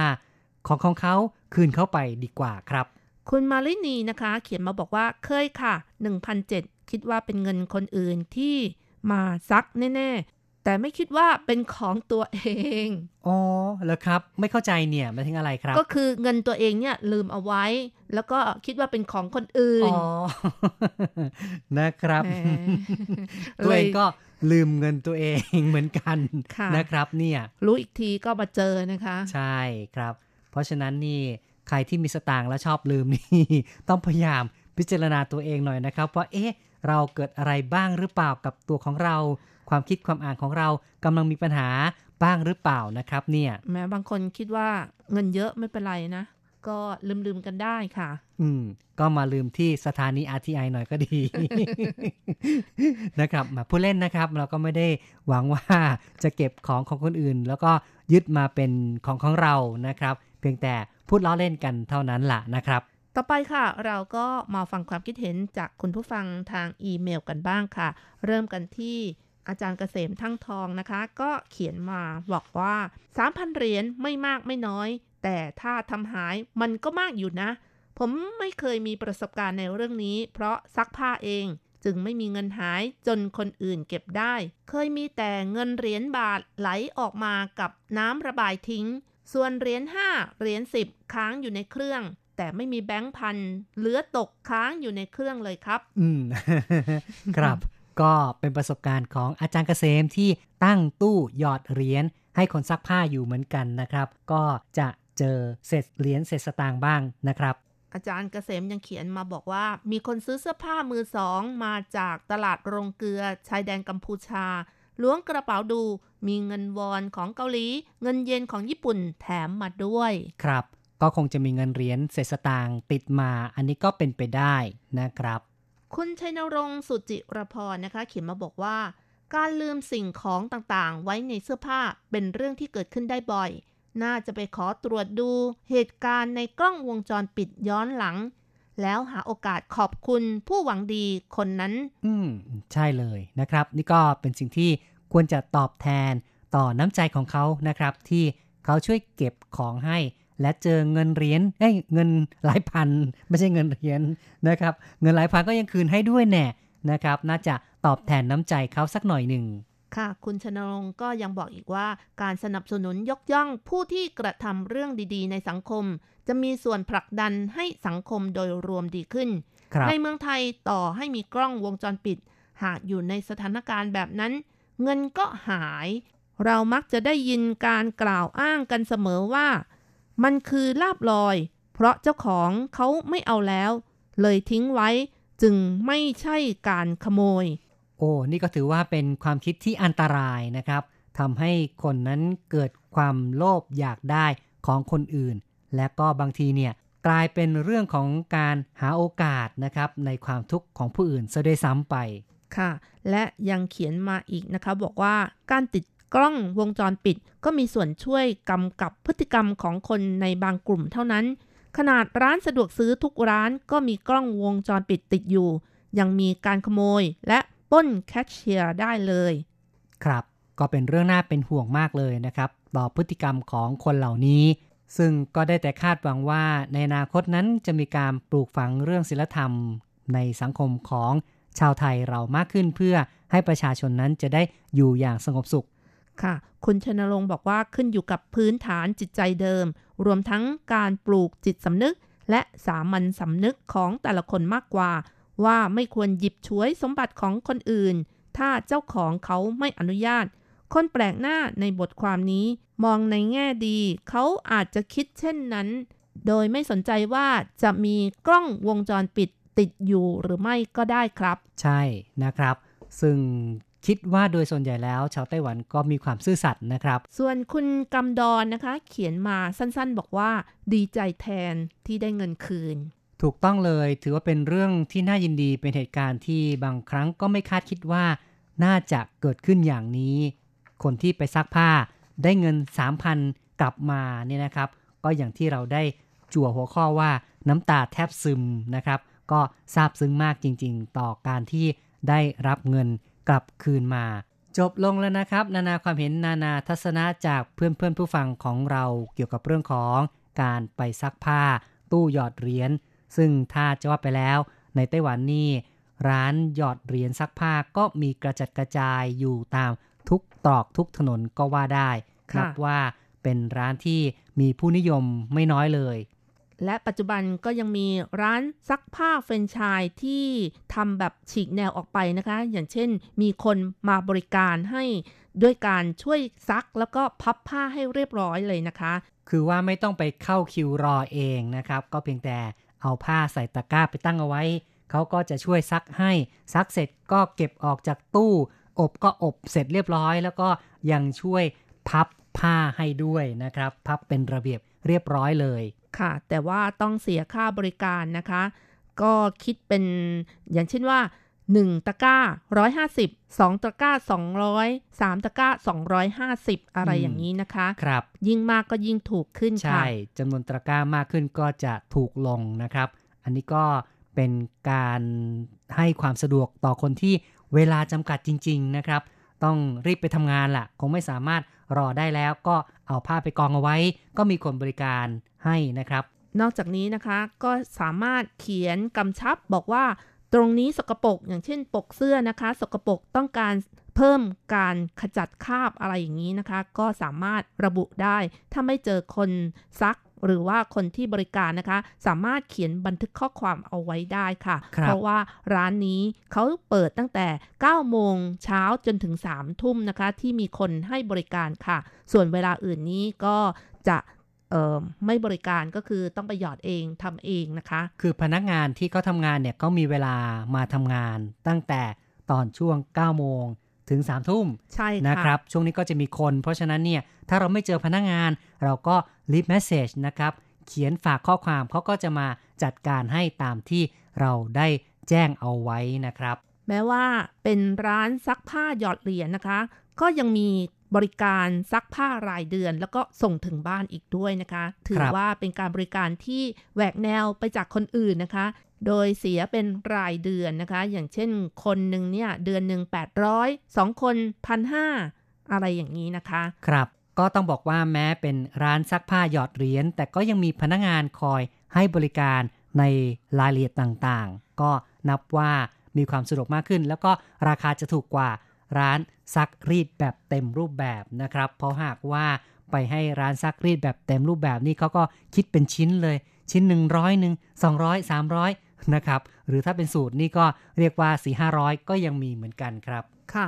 ของของเขาคืนเข้าไปดีกว่าครับ คุณมาลินีนะคะ เขียนมาบอกว่าเคยค่ะ1,007คิดว่าเป็นเงินคนอื่นที่มาซักแน่ๆ แต่ไม่คิดว่าเป็นของตัวเอง อ๋อแล้วครับ ไม่เข้าใจเนี่ยหมายถึงอะไรครับ ก็คือเงินตัวเองเนี่ยลืมเอาไว้ แล้วก็คิดว่าเป็นของคนอื่น อ๋อ นะครับแหมตัวเองเลยก็ลืมเงินตัวเองเหมือนกันค่ะนะครับ เนี่ย รู้อีกทีก็มาเจอนะคะ ใช่ครับ เพราะฉะนั้นนี่ใครที่มีสตางค์และชอบลืมนี่ต้องพยายามพิจารณาตัวเองหน่อยนะครับ ว่าเอ๊ะเราเกิดอะไรบ้างหรือเปล่ากับตัวของเรา ความคิดความอ่านของเรากำลังมีปัญหาบ้างหรือเปล่านะครับ เนี่ย แม้บางคนคิดว่าเงินเยอะไม่เป็นไรนะ ก็ลืมๆกันได้ค่ะ อืม ก็มาลืมที่สถานี RTI หน่อยก็ดี นะครับ มาผู้เล่นนะครับ เราก็ไม่ได้หวังว่าจะเก็บของของคนอื่น แล้วก็ยึดมาเป็นของของเรานะครับ เพียงแต่พูดล้อเล่นกันเท่านั้นล่ะนะครับต่อไปค่ะ เราก็มาฟังความคิดเห็นจากคุณผู้ฟังทางอีเมลกันบ้างค่ะ เริ่มกันที่ อาจารย์เกษมทั้งทองนะคะ ก็เขียนมาบอกว่า 3,000 เหรียญไม่มากไม่น้อย แต่ถ้าทำหายมันก็มากอยู่นะ ผมไม่เคยมีประสบการณ์ในเรื่องนี้ เพราะซักผ้าเองจึงไม่มีเงินหายจนคนอื่นเก็บได้ เคยมีแต่เงินเหรียญบาทไหลออกมากับน้ำระบายทิ้ง ส่วนเหรียญ5เหรียญ10 ค้างอยู่ในเครื่อง แต่ไม่มีแบงค์พันเหลือตกค้างอยู่ในเครื่องเลยครับ อืม ครับ ก็เป็นประสบการณ์ของอาจารย์เกษมที่ตั้งตู้หยอดเหรียญให้คนซักผ้าอยู่เหมือนกันนะครับ ก็จะเจอเศษเหรียญเศษสตางค์บ้างนะครับ อาจารย์เกษมยังเขียนมาบอกว่า มีคนซื้อเสื้อผ้ามือสองมาจากตลาดโรงเกลือชายแดนกัมพูชาล้วงกระเป๋าดูมีเงินวอนของเกาหลี เงินเยนของญี่ปุ่นแถมมาด้วย ครับ ก็คงจะมีเงินเหรียญเศษสตางค์ติดมา อันนี้ก็เป็นไปได้นะครับ คุณชัยนรงค์สุจิรพรนะคะ เขียนมาบอกว่า การลืมสิ่งของต่างๆ ไว้ในเสื้อผ้าเป็นเรื่องที่เกิดขึ้นได้บ่อย น่าจะไปขอตรวจดูเหตุการณ์ในกล้องวงจรปิดย้อนหลัง แล้วหาโอกาสขอบคุณผู้หวังดีคนนั้น อืม ใช่เลยนะครับ นี่ก็เป็นสิ่งที่ควรจะตอบแทนต่อน้ำใจของเขานะครับ ที่เขาช่วยเก็บของให้ และเจอเงินเหรียญเอ้ยเงินหลายพัน ไม่ใช่เงินเหรียญนะครับ เงินหลายพันก็ยังคืนให้ด้วยแน่นะครับ น่าจะตอบแทนน้ำใจเขาสักหน่อยหนึ่งค่ะคุณชนรงค์ก็ยังบอกอีกว่า การสนับสนุนยกย่องผู้ที่กระทำเรื่องดีๆ ในสังคม จะมีส่วนผลักดันให้สังคมโดยรวมดีขึ้นครับในเมืองไทยต่อให้มีกล้องวงจรปิด หากอยู่ในสถานการณ์แบบนั้น เงินก็หาย เรามักจะได้ยินการกล่าวอ้างกันเสมอว่า มันคือลาบลอย เพราะเจ้าของเขาไม่เอาแล้ว เลยทิ้งไว้จึงไม่ใช่การขโมย โอ้ นี่ก็ถือว่าเป็นความคิดที่อันตรายนะครับทำให้คนนั้นเกิดความโลภอยากได้ของคนอื่น และก็บางทีเนี่ยกลายเป็นเรื่องของการหาโอกาสนะครับในความทุกข์ของผู้อื่นซะด้วยซ้ำไปค่ะ และยังเขียนมาอีกนะคะ บอกว่าการติด กล้องวงจรปิดก็มีส่วนช่วยกำกับพฤติกรรมของคนในบางกลุ่มเท่านั้น ขนาดร้านสะดวกซื้อทุกร้านก็มีกล้องวงจรปิดติดอยู่ ยังมีการขโมยและป้นแคชเชียร์ได้เลย ครับ ก็เป็นเรื่องน่าเป็นห่วงมากเลยนะครับ ต่อพฤติกรรมของคนเหล่านี้ ซึ่งก็ได้แต่คาดหวังว่าในอนาคตนั้นจะมีการปลูกฝังเรื่องศีลธรรม ในสังคมของชาวไทยเรามากขึ้นเพื่อให้ประชาชนนั้นจะได้อยู่อย่างสงบสุข ค่ะ คุณชนรงค์บอกว่าขึ้นอยู่กับพื้นฐานจิตใจเดิม รวมทั้งการปลูกจิตสำนึก และสามัญสำนึกของแต่ละคนมากกว่า ว่าไม่ควรหยิบฉวยสมบัติของคนอื่น ถ้าเจ้าของเขาไม่อนุญาต คนแปลกหน้าในบทความนี้ มองในแง่ดี เขาอาจจะคิดเช่นนั้น โดยไม่สนใจว่าจะมีกล้องวงจรปิดติดอยู่หรือไม่ก็ได้ครับ ใช่นะครับ ซึ่ง คิดว่าโดยส่วนใหญ่แล้ว ชาวไต้หวันก็มีความซื่อสัตย์นะครับ ส่วนคุณกำดอนนะคะ เขียนมาสั้นๆ บอกว่า ดีใจแทนที่ได้เงินคืน ถูกต้องเลยถือว่าเป็นเรื่องที่น่ายินดีเป็นเหตุการณ์ที่บางครั้งก็ไม่คาดคิดว่า น่าจะเกิดขึ้นอย่างนี้ คนที่ไปซักผ้าได้เงิน 3,000 กลับมาเนี่ยนะครับ ก็อย่างที่เราได้จั่วหัวข้อว่าน้ำตาแทบซึมนะครับ ก็ซาบซึ้งมากจริง ๆ ต่อการที่ได้รับเงิน กลับคืนมา จบลงแล้วนะครับ นานาความเห็นนานาทัศนะจากเพื่อนเพื่อนผู้ฟังของเราเกี่ยวกับเรื่องของการไปซักผ้า ตู้หยอดเหรียญซึ่งถ้าจะว่าไปแล้ว ในไต้หวันนี่ร้านหยอดเหรียญซักผ้าก็มีกระจัดกระจายอยู่ตามทุกตรอกทุกถนนก็ว่าได้ค่ะนับว่าเป็นร้านที่มีผู้นิยมไม่น้อยเลย และปัจจุบันก็ยังมีร้านซักผ้าเฟรนไชส์ที่ทำแบบฉีกแนวออกไปนะคะ อย่างเช่น มีคนมาบริการให้ด้วยการช่วยซักแล้วก็พับผ้าให้เรียบร้อยเลยนะคะ คือว่าไม่ต้องไปเข้าคิวรอเองนะครับ ก็เพียงแต่เอาผ้าใส่ตะกร้าไปตั้งเอาไว้ เขาก็จะช่วยซักให้ ซักเสร็จก็เก็บออกจากตู้ อบก็อบเสร็จเรียบร้อย แล้วก็ยังช่วยพับผ้าให้ด้วยนะครับ พับเป็นระเบียบเรียบร้อยเลย ค่ะ แต่ว่าต้องเสียค่าบริการนะคะ ก็คิดเป็นอย่างเช่นว่า 1 ตะกร้า 150 2 ตะกร้า 200 3 ตะกร้า 250 อะไรอืมอย่างนี้นะคะ ครับ ยิ่งมากก็ยิ่งถูกขึ้นค่ะใช่จำนวนตะกร้ามากขึ้นก็จะถูกลงนะครับ อันนี้ก็เป็นการให้ความสะดวกต่อคนที่เวลาจำกัดจริง ๆ นะครับ ต้องรีบไปทำงานล่ะ คงไม่สามารถ รอได้แล้วก็เอาผ้าไปกองเอาไว้ ก็มีคนบริการให้นะครับ นอกจากนี้นะคะก็สามารถเขียนกำชับบอกว่าตรงนี้สกปรกอย่างเช่นปกเสื้อนะคะ สกปรกต้องการเพิ่มการขจัดคราบอะไรอย่างนี้นะคะ ก็สามารถระบุได้ ถ้าไม่เจอคนซัก หรือว่าคนที่บริการนะคะ สามารถเขียนบันทึกข้อความเอาไว้ได้ค่ะครับเพราะว่าร้านนี้เขาเปิดตั้งแต่ 9 โมงเช้าจนถึง 3 ทุ่มนะคะ ที่มีคนให้บริการค่ะ ส่วนเวลาอื่นนี้ก็จะเอ่อไม่บริการก็คือต้องไปหยอดเองทำเองนะคะ คือพนักงานที่เขาทำงานเนี่ยเขามีเวลามาทำงานตั้งแต่ตอนช่วง 9 โมง ถึง3ทุ่มใช่ค่ะนะครับ ช่วงนี้ก็จะมีคน เพราะฉะนั้นเนี่ย ถ้าเราไม่เจอพนักงาน เราก็รีบเมสเซจนะครับ เขียนฝากข้อความเขาก็จะมาจัดการให้ตามที่เราได้แจ้งเอาไว้นะครับ แม้ว่าเป็นร้านซักผ้าหยอดเหรียญนะคะ ก็ยังมีบริการซักผ้ารายเดือน แล้วก็ส่งถึงบ้านอีกด้วยนะคะ ถือครับว่าเป็นการบริการที่แหวกแนวไปจากคนอื่นนะคะ โดยเสียเป็นรายเดือนนะคะ อย่างเช่นคนหนึ่งเนี่ยเดือนหนึ่ง800 2 คน1,500อะไรอย่างนี้นะคะ ครับ ก็ต้องบอกว่าแม้เป็นร้านซักผ้าหยอดเหรียญแต่ก็ยังมีพนักงานคอยให้บริการในรายละเอียดต่างๆ ก็นับว่ามีความสะดวกมากขึ้น แล้วก็ราคาจะถูกกว่าร้านซักรีดแบบเต็มรูปแบบนะครับ เพราะหากว่าไปให้ร้านซักรีดแบบเต็มรูปแบบนี่เขาก็คิดเป็นชิ้นเลย ชิ้นหนึ่งร้อยหนึ่งสองร้อยสามร้อย นะครับ หรือถ้าเป็นสูตรนี่ก็เรียกว่าสี่ห้าร้อยก็ยังมีเหมือนกันครับ ค่ะ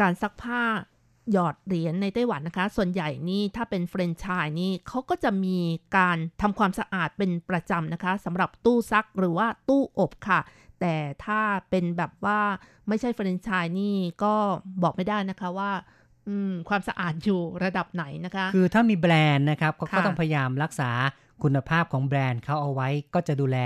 การซักผ้าหยอดเหรียญในไต้หวันนะคะ ส่วนใหญ่นี่ถ้าเป็นแฟรนไชส์นี่เขาก็จะมีการทำความสะอาดเป็นประจำนะคะสำหรับตู้ซักหรือว่าตู้อบค่ะ แต่ถ้าเป็นแบบว่าไม่ใช่แฟรนไชส์นี่ก็บอกไม่ได้นะคะว่าอืมความสะอาดอยู่ระดับไหนนะคะ คือถ้ามีแบรนด์นะครับเขาก็ค่ะต้องพยายามรักษา คุณภาพของแบรนด์เขาเอาไว้ก็จะดูแล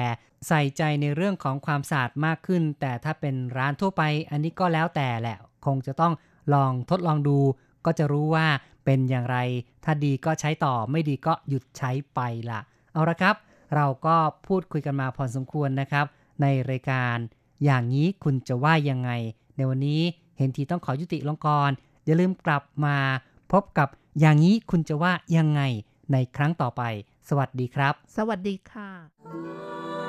ใส่ใจในเรื่องของความสะอาดมากขึ้น แต่ถ้าเป็นร้านทั่วไป อันนี้ก็แล้วแต่แหละ คงจะต้องลองทดลองดู ก็จะรู้ว่าเป็นอย่างไร ถ้าดีก็ใช้ต่อไม่ดีก็หยุดใช้ไปละเอาละครับ เราก็พูดคุยกันมาพอสมควรนะครับ ในรายการ อย่างนี้คุณจะว่ายังไง ในวันนี้เห็นทีต้องขอยุติลงก่อนอย่าลืมกลับมาพบกับอย่างนี้คุณจะว่ายังไงในครั้งต่อไป สวัสดีครับ สวัสดีค่ะ